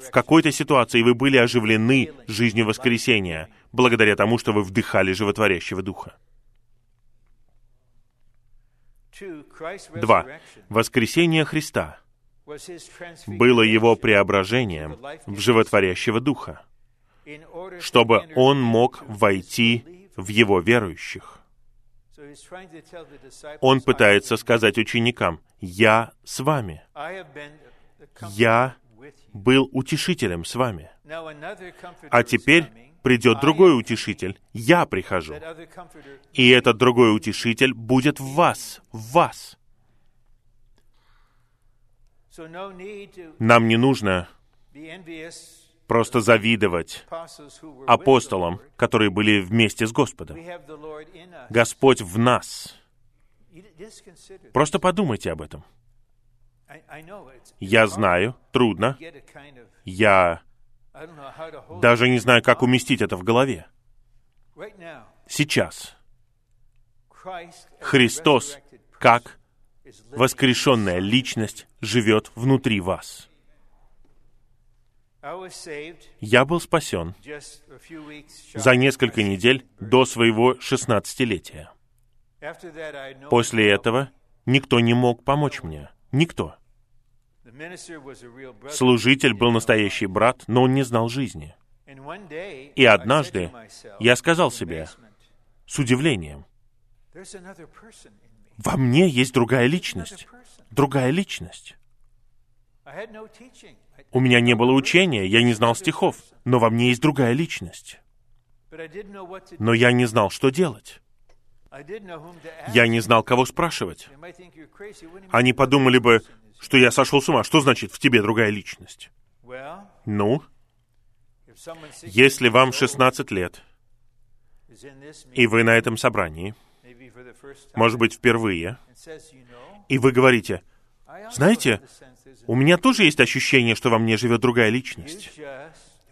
в какой-то ситуации, вы были оживлены жизнью воскресения, благодаря тому, что вы вдыхали животворящего Духа. Два. Воскресение Христа было его преображением в животворящего Духа, чтобы он мог войти в его верующих. Он пытается сказать ученикам, «Я с вами. Я был утешителем с вами. А теперь придет другой утешитель. Я прихожу. И этот другой утешитель будет в вас, в вас. Нам не нужно просто завидовать апостолам, которые были вместе с Господом. Господь в нас. Просто подумайте об этом. Я знаю, трудно. Я даже не знаю, как уместить это в голове. Сейчас Христос, как воскрешенная личность, живет внутри вас. Я был спасен за несколько недель до своего шестнадцатилетия. После этого никто не мог помочь мне. Никто. Служитель был настоящий брат, но он не знал жизни. И однажды я сказал себе с удивлением, во мне есть другая личность, другая личность. У меня не было учения, я не знал стихов, но во мне есть другая личность. Но я не знал, что делать. Я не знал, кого спрашивать. Они подумали бы, что я сошел с ума. Что значит в тебе другая личность? Ну, если вам 16 лет, и вы на этом собрании, может быть, впервые, и вы говорите, знаете, у меня тоже есть ощущение, что во мне живет другая личность.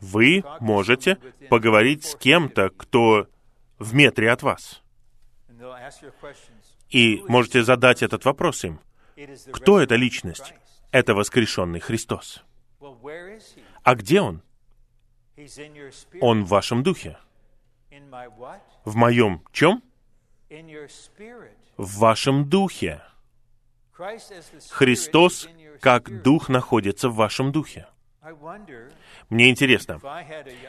Вы можете поговорить с кем-то, кто в метре от вас. И можете задать этот вопрос им. Кто эта личность? Это воскрешенный Христос. А где Он? Он в вашем духе. В моем чем? В вашем духе. Христос как дух находится в вашем духе. Мне интересно,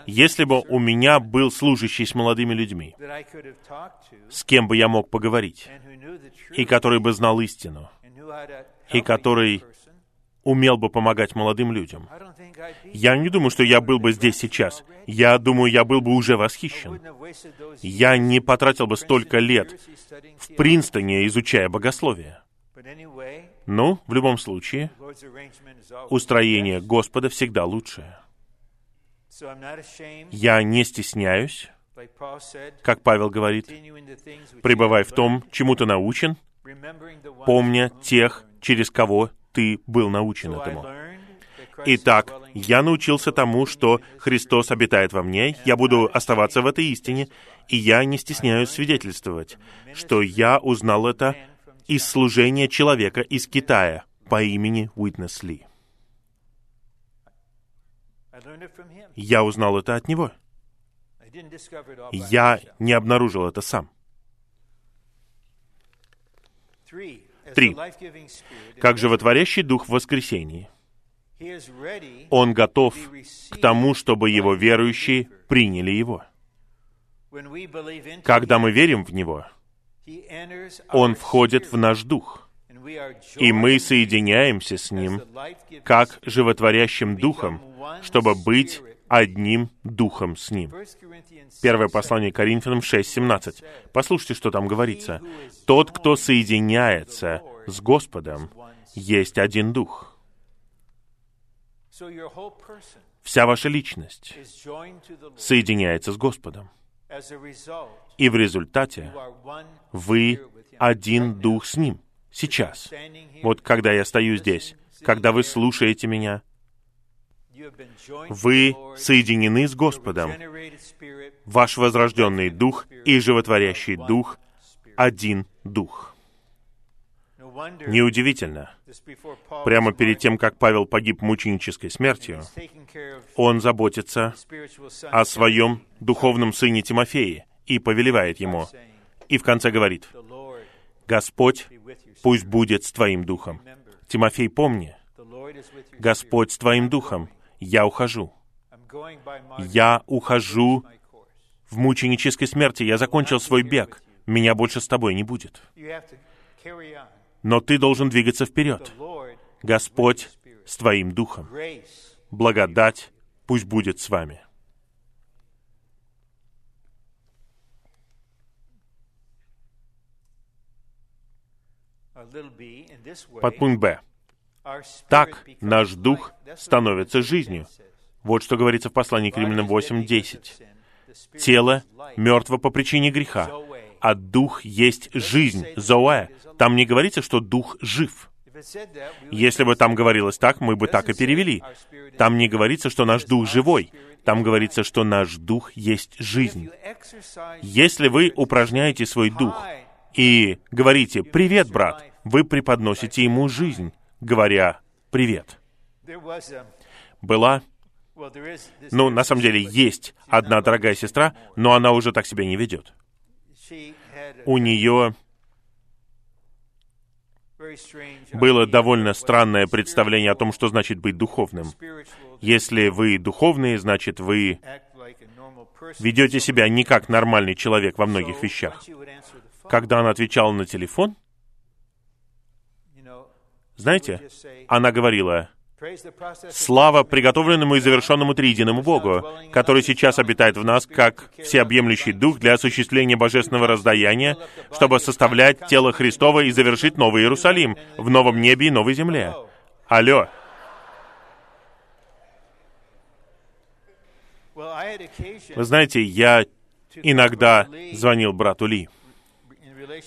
если бы у меня был служащий с молодыми людьми, с кем бы я мог поговорить, и который бы знал истину, и который умел бы помогать молодым людям. Я не думаю, что я был бы здесь сейчас. Я думаю, я был бы уже восхищен. Я не потратил бы столько лет в Принстоне, изучая богословие. Ну, в любом случае, устроение Господа всегда лучшее. Я не стесняюсь, как Павел говорит, пребывай в том, чему ты научен, помня тех, через кого ты был научен этому. Итак, я научился тому, что Христос обитает во мне, я буду оставаться в этой истине, и я не стесняюсь свидетельствовать, что я узнал это из служения человека из Китая по имени Уитнес Ли. Я узнал это от него. Я не обнаружил это сам. Три. Как животворящий дух в воскресении. Он готов к тому, чтобы его верующие приняли его. Когда мы верим в Него, Он входит в наш дух, и мы соединяемся с Ним как животворящим духом, чтобы быть одним духом с Ним. Первое послание Коринфянам 6.17. Послушайте, что там говорится. «Тот, кто соединяется с Господом, есть один дух». Вся ваша личность соединяется с Господом. И в результате вы один дух с Ним. Сейчас. Вот когда я стою здесь, когда вы слушаете меня, Вы соединены с Господом. Ваш возрожденный дух и животворящий дух — один дух. Неудивительно. Прямо перед тем, как Павел погиб мученической смертью, он заботится о своем духовном сыне Тимофее и повелевает ему. И в конце говорит, «Господь пусть будет с твоим духом». Тимофей, помни, Господь с твоим духом, я ухожу. Я ухожу в мученической смерти, я закончил свой бег, меня больше с тобой не будет. Но ты должен двигаться вперед. Господь с твоим духом. Благодать пусть будет с вами. Подпункт Б. Так наш дух становится жизнью. Вот что говорится в послании к Римлянам 8.10. Тело мертво по причине греха, а дух есть жизнь, зоэ. Там не говорится, что дух жив. Если бы там говорилось так, мы бы так и перевели. Там не говорится, что наш дух живой. Там говорится, что наш дух есть жизнь. Если вы упражняете свой дух и говорите «Привет, брат», вы преподносите ему жизнь, говоря «Привет». Была ну, на самом деле, есть одна дорогая сестра, но она уже так себя не ведет. У нее было довольно странное представление о том, что значит быть духовным. Если вы духовные, значит вы ведете себя не как нормальный человек во многих вещах. Когда она отвечала на телефон, знаете, она говорила, «Слава приготовленному и завершенному триединому Богу, который сейчас обитает в нас как всеобъемлющий Дух для осуществления божественного раздаяния, чтобы составлять тело Христова и завершить Новый Иерусалим в новом небе и новой земле». Алло. Вы знаете, я иногда звонил брату Ли.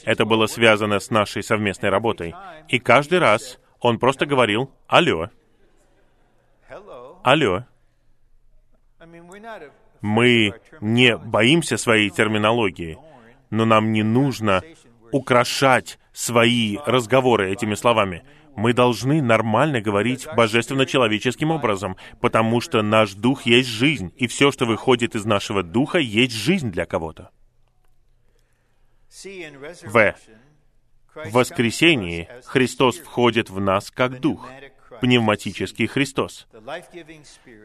Это было связано с нашей совместной работой. И каждый раз он просто говорил «Алло». Алло. Мы не боимся своей терминологии, но нам не нужно украшать свои разговоры этими словами. Мы должны нормально говорить божественно-человеческим образом, потому что наш дух есть жизнь, и все, что выходит из нашего духа, есть жизнь для кого-то. В. В воскресении Христос входит в нас как Дух, пневматический Христос.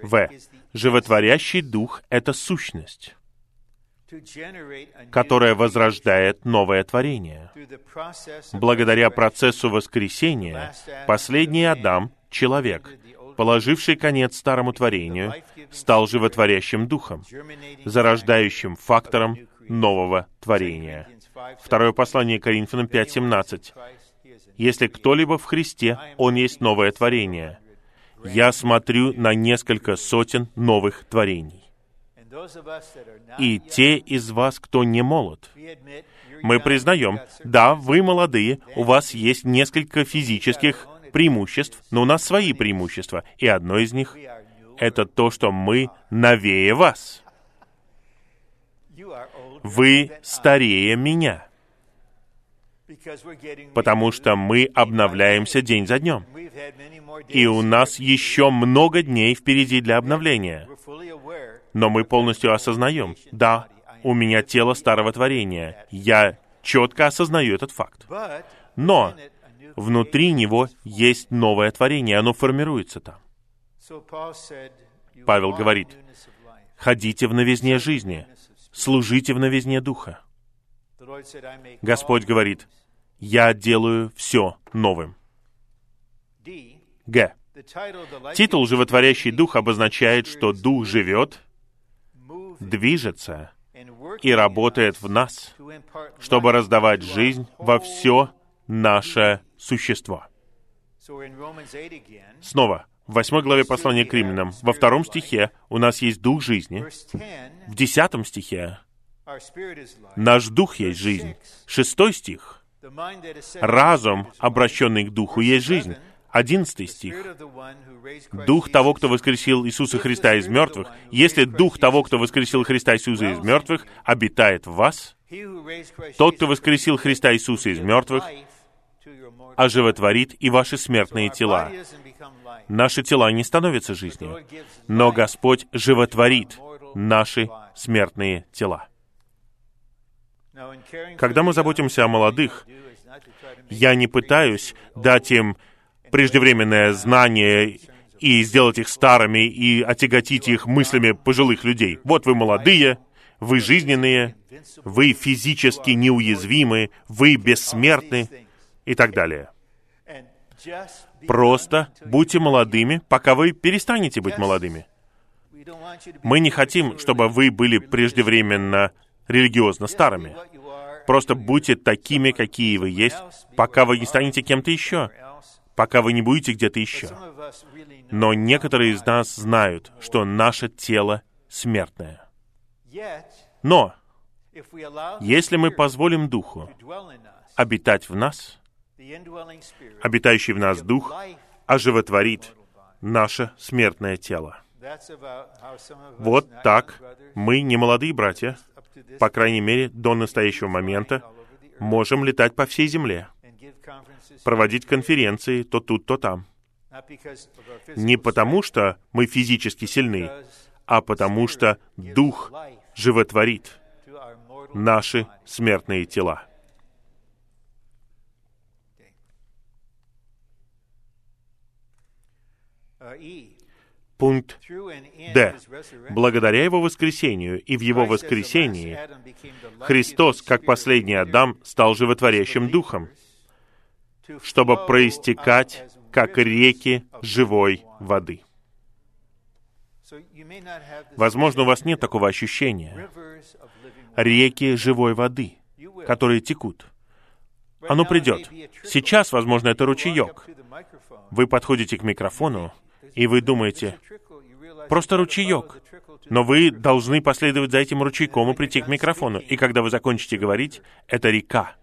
В. Животворящий Дух — это сущность, которая возрождает новое творение. Благодаря процессу воскресения, последний Адам, человек, положивший конец старому творению, стал животворящим духом, зарождающим фактором нового творения. Второе послание Коринфянам 5.17. «Если кто-либо в Христе, он есть новое творение. Я смотрю на несколько сотен новых творений. И те из вас, кто не молод, мы признаем, да, вы молодые, у вас есть несколько физических преимуществ, но у нас свои преимущества, и одно из них — это то, что мы новее вас вы старее меня, потому что мы обновляемся день за днем. И у нас еще много дней впереди для обновления. Но мы полностью осознаем, да, у меня тело старого творения. Я четко осознаю этот факт. Но внутри него есть новое творение, оно формируется там. Павел говорит, ходите в новизне жизни, служите в новизне Духа. Господь говорит, «Я делаю все новым». Г. Титул «Животворящий Дух» обозначает, что Дух живет, движется и работает в нас, чтобы раздавать жизнь во все наше существо. Снова, в восьмой главе послания к римлянам, во втором стихе у нас есть дух жизни. В десятом стихе наш дух есть жизнь. Шестой стих. Разум, обращенный к духу, есть жизнь. 11 стих. Дух того, кто воскресил Иисуса Христа из мертвых, если Дух того, кто воскресил Христа Иисуса из мертвых, обитает в вас, тот, кто воскресил Христа Иисуса из мертвых, оживотворит и ваши смертные тела. Наши тела не становятся жизнью, но Господь животворит наши смертные тела. Когда мы заботимся о молодых, я не пытаюсь дать им преждевременное знание и сделать их старыми и отяготить их мыслями пожилых людей. Вот вы молодые, вы жизненные, вы физически неуязвимы, вы бессмертны и так далее. Просто будьте молодыми, пока вы перестанете быть молодыми. Мы не хотим, чтобы вы были преждевременно религиозно старыми. Просто будьте такими, какие вы есть, пока вы не станете кем-то еще, пока вы не будете где-то еще. Но некоторые из нас знают, что наше тело смертное. Но, если мы позволим Духу обитать в нас, обитающий в нас Дух оживотворит наше смертное тело. Вот так мы, не молодые братья, по крайней мере, до настоящего момента, можем летать по всей земле, проводить конференции то тут, то там. Не потому, что мы физически сильны, а потому, что Дух животворит наши смертные тела. Пункт Д. Благодаря Его воскресению и в Его воскресении Христос, как последний Адам, стал животворящим Духом, чтобы проистекать, как реки живой воды. Возможно, у вас нет такого ощущения. Реки живой воды, которые текут. Оно придет. Сейчас, возможно, это ручеек. Вы подходите к микрофону, и вы думаете, просто ручеек. Но вы должны последовать за этим ручейком и прийти к микрофону. И когда вы закончите говорить, это река.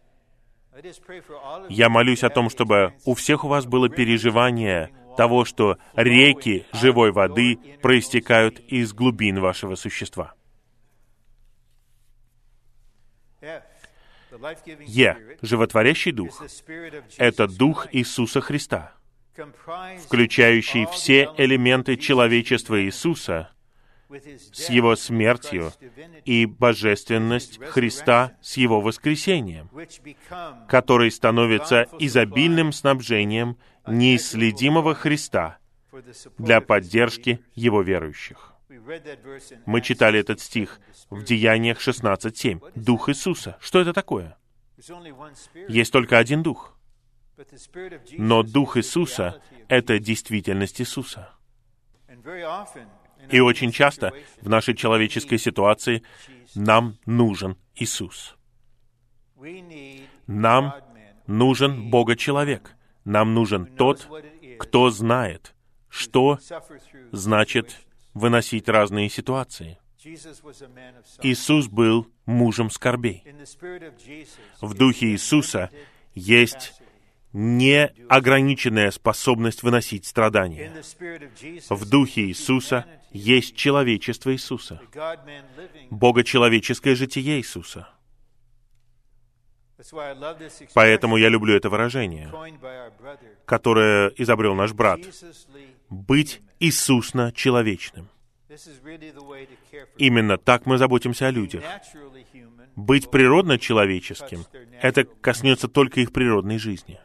Я молюсь о том, чтобы у всех у вас было переживание того, что реки живой воды проистекают из глубин вашего существа. Е. Животворящий дух — это дух Иисуса Христа — включающий все элементы человечества Иисуса с Его смертью и божественность Христа с Его воскресением, который становится изобильным снабжением неисследимого Христа для поддержки Его верующих. Мы читали этот стих в Деяниях 16.7. Дух Иисуса. Что это такое? Есть только один Дух — но Дух Иисуса — это действительность Иисуса. И очень часто в нашей человеческой ситуации нам нужен Иисус. Нам нужен Бога-человек. Нам нужен тот, кто знает, что значит выносить разные ситуации. Иисус был мужем скорбей. В духе Иисуса есть неограниченная способность выносить страдания. В духе Иисуса есть человечество Иисуса, богочеловеческое житие Иисуса. Поэтому я люблю это выражение, которое изобрел наш брат. Быть Иисусно-человечным. Именно так мы заботимся о людях. Быть природно-человеческим — это коснется только их природной жизни.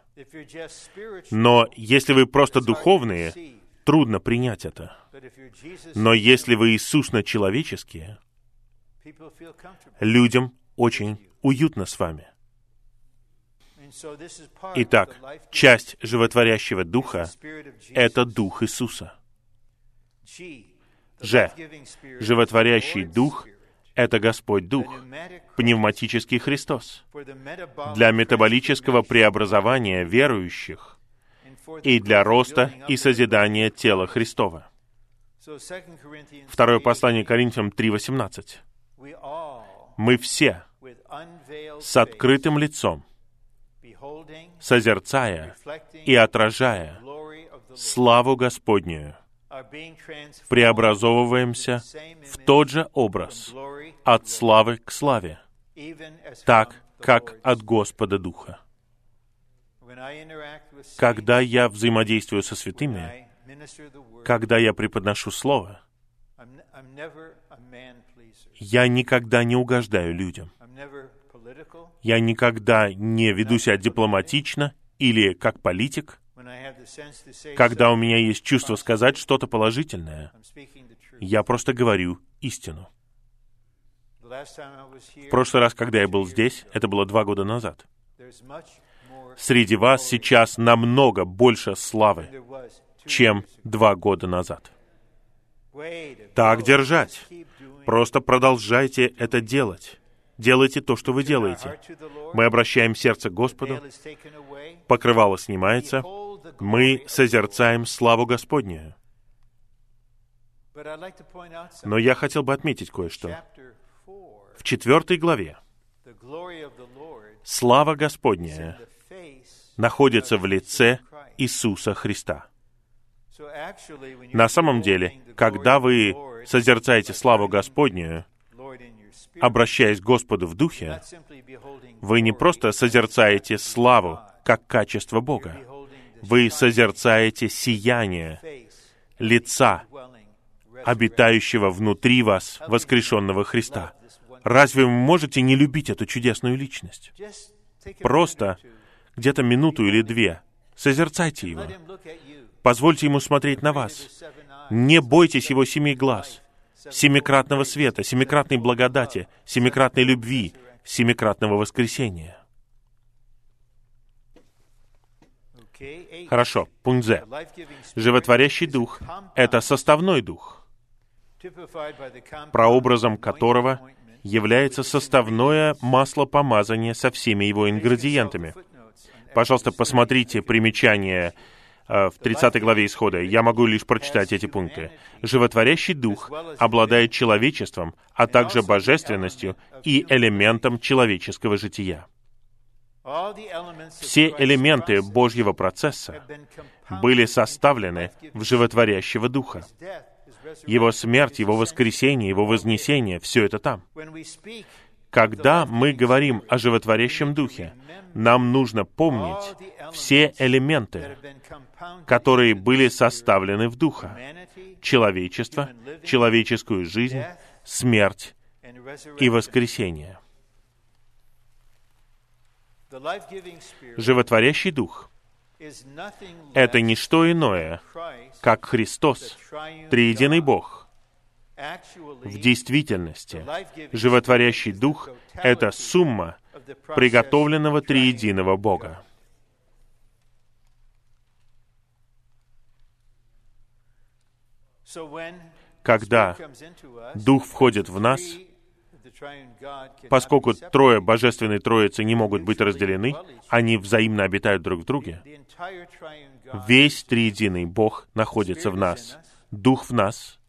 Но если вы просто духовные, трудно принять это. Но если вы Иисусно-человеческие, людям очень уютно с вами. Итак, часть животворящего духа — это дух Иисуса. Ж. Животворящий дух это Господь Дух, пневматический Христос, для метаболического преобразования верующих и для роста и созидания тела Христова. Второе послание Коринфянам 3.18. Мы все с открытым лицом, созерцая и отражая славу Господнюю, преобразовываемся в тот же образ, от славы к славе, так, как от Господа Духа. Когда я взаимодействую со святыми, когда я преподношу Слово, я никогда не угождаю людям. Я никогда не веду себя дипломатично или как политик, Когда у меня есть чувство сказать что-то положительное. Я просто говорю истину. В прошлый раз, когда я был здесь, это было два года назад. Среди вас сейчас намного больше славы, чем два года назад. Так держать. Просто продолжайте это делать. Делайте то, что вы делаете. Мы обращаем сердце к Господу, покрывало снимается, мы созерцаем славу Господнюю. Но я хотел бы отметить кое-что. Chapter 4, В четвертой главе слава Господняя находится в лице. Иисуса Христа. На самом деле, когда вы созерцаете славу Господнюю, обращаясь к Господу в духе, вы не просто созерцаете славу как качество Бога, вы созерцаете сияние лица, обитающего внутри вас, воскрешенного Христа. Разве вы можете не любить эту чудесную личность? Просто где-то минуту или две созерцайте его. Позвольте ему смотреть на вас. Не бойтесь его семи глаз, семикратного света, семикратной благодати, семикратной любви, семикратного воскресения. Хорошо, пункт З. Животворящий дух — это составной дух, прообразом которого является составное масло помазания со всеми его ингредиентами. Пожалуйста, посмотрите примечание э, в 30 главе Исхода. Я могу лишь прочитать эти пункты. Животворящий дух обладает человечеством, а также божественностью и элементом человеческого жития. Все элементы Божьего процесса были составлены в животворящего духа. Его смерть, его воскресение, его вознесение — все это там. Когда мы говорим о животворящем духе, нам нужно помнить все элементы, которые были составлены в духа. Человечество, человеческую жизнь, смерть и воскресение. Животворящий дух — это не что иное, как Христос, триединый Бог. В действительности, животворящий дух — это сумма приготовленного триединого Бога. Когда Дух входит в нас, поскольку трое Божественной Троицы не могут быть разделены, они взаимно обитают друг в друге, весь триединый Бог находится в нас. Дух в нас,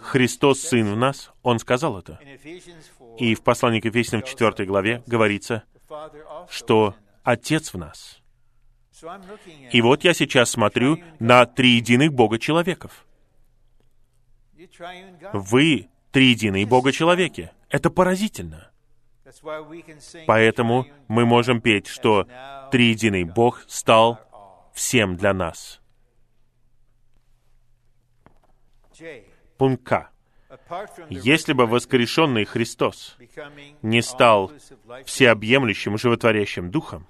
Христос Сын в нас, Он сказал это. И в послании к Ефесянам в 4 главе говорится, что Отец в нас. И вот я сейчас смотрю на триединых Бога-человеков. Вы триединые Бога-человеки. Это поразительно. Поэтому мы можем петь, что триединый Бог стал всем для нас. Пункт К. Если бы воскрешенный Христос не стал всеобъемлющим животворящим духом,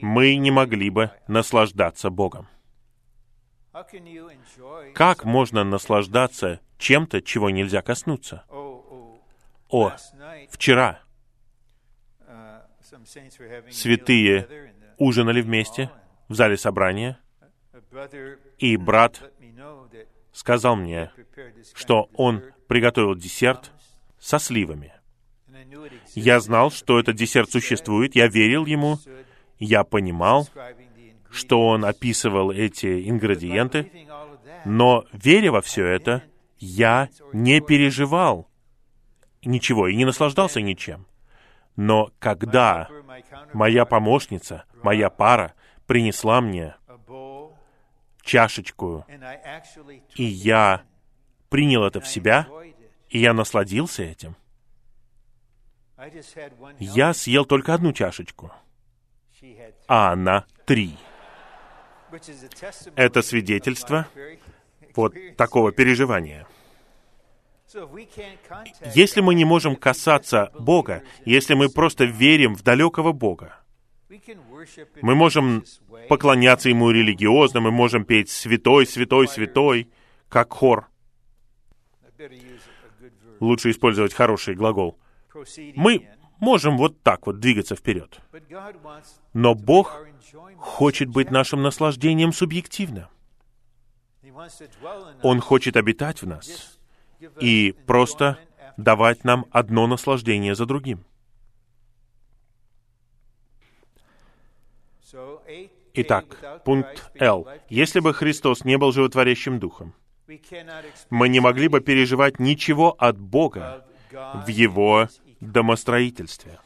мы не могли бы наслаждаться Богом. Как можно наслаждаться чем-то, чего нельзя коснуться? О, вчера. святые ужинали вместе в зале собрания, и брат сказал мне, что он приготовил десерт со сливами. Я знал, что этот десерт существует, я верил ему, я понимал, что он описывал эти ингредиенты, но, веря во все это, я не переживал ничего и не наслаждался ничем. Но когда моя помощница, моя пара принесла мне чашечку, и я принял это в себя, и я насладился этим. Я съел только одну чашечку, а она три. Это свидетельство Вот такого переживания. Если мы не можем касаться Бога, если мы просто верим в далекого Бога, мы можем поклоняться Ему религиозно, мы можем петь «Святой, святой, святой», как хор. Лучше использовать хороший глагол. Мы можем вот так вот двигаться вперед. Но Бог хочет быть нашим наслаждением субъективно. Он хочет обитать в нас и просто давать нам одно наслаждение за другим. Итак, пункт Л. Если бы Христос не был животворящим духом, мы не могли бы переживать ничего от Бога в Его домостроительстве.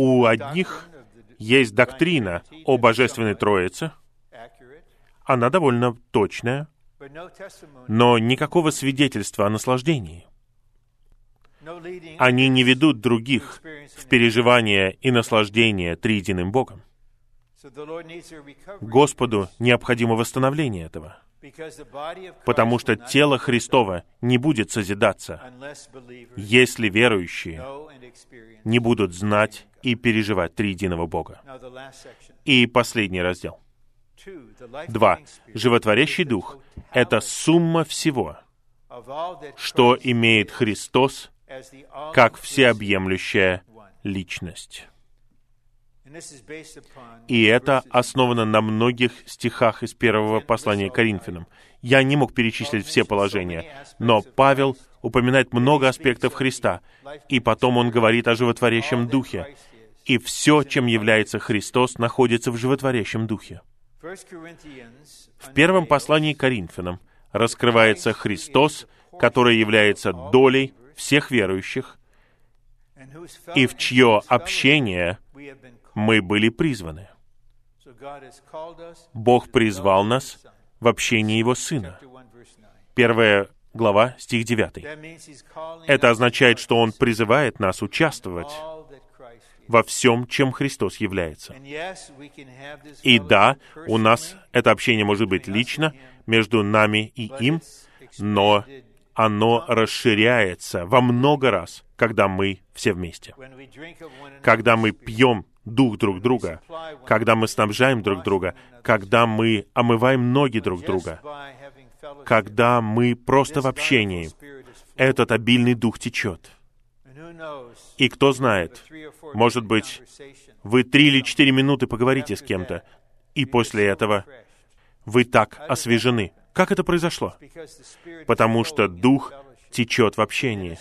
У одних есть доктрина о Божественной Троице, она довольно точная, но никакого свидетельства о наслаждении. Они не ведут других в переживание и наслаждение триединым Богом. Господу необходимо восстановление этого, потому что тело Христово не будет созидаться, если верующие не будут знать и переживать триединого Бога. И последний раздел. Два. Животворящий Дух — это сумма всего, что имеет Христос как всеобъемлющая личность. И это основано на многих стихах из первого послания Коринфянам. Я не мог перечислить все положения, но Павел упоминает много аспектов Христа, и потом он говорит о животворящем Духе. И все, чем является Христос, находится в животворящем Духе. В первом послании Коринфянам раскрывается Христос, который является долей всех верующих, и в чье общение мы были призваны. Бог призвал нас в общении Его Сына. Первая глава, стих 9. Это означает, что Он призывает нас участвовать во всем, чем Христос является. И да, у нас это общение может быть лично, между нами и им, но оно расширяется во много раз, когда мы все вместе. Когда мы пьем дух друг друга, когда мы снабжаем друг друга, когда мы омываем ноги друг друга, когда мы просто в общении, этот обильный дух течет. И кто знает, может быть, вы три или четыре минуты поговорите с кем-то, и после этого вы так освежены. Как это произошло? Потому что Дух течет в общении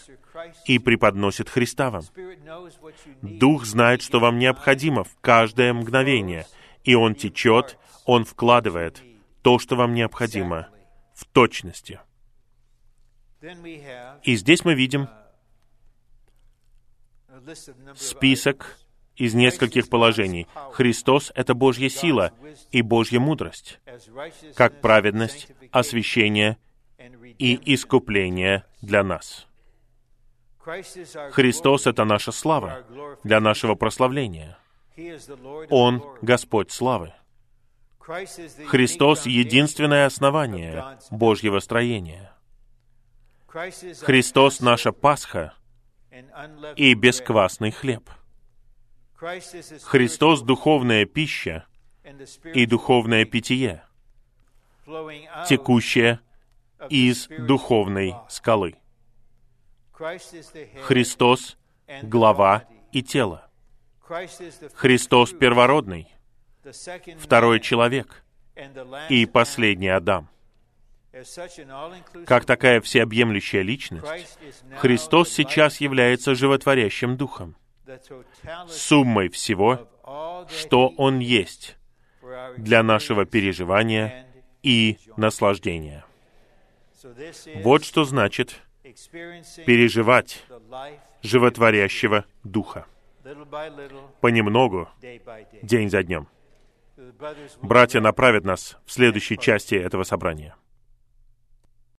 и преподносит Христа вам. Дух знает, что вам необходимо в каждое мгновение, и Он течет, Он вкладывает то, что вам необходимо, в точности. И здесь мы видим список из нескольких положений. Христос — это Божья сила и Божья мудрость, как праведность, освящение и искупление для нас. Христос — это наша слава для нашего прославления. Он — Господь славы. Христос — единственное основание Божьего строения. Христос — наша Пасха и бесквасный хлеб. Христос — духовная пища и духовное питье, текущее из духовной скалы. Христос — глава и тело. Христос — первородный, второй человек и последний Адам. Как такая всеобъемлющая личность, Христос сейчас является животворящим духом, суммой всего, что Он есть для нашего переживания и наслаждения. Вот что значит переживать животворящего Духа. понемногу, день за днем. Братья направят нас в следующей части этого собрания.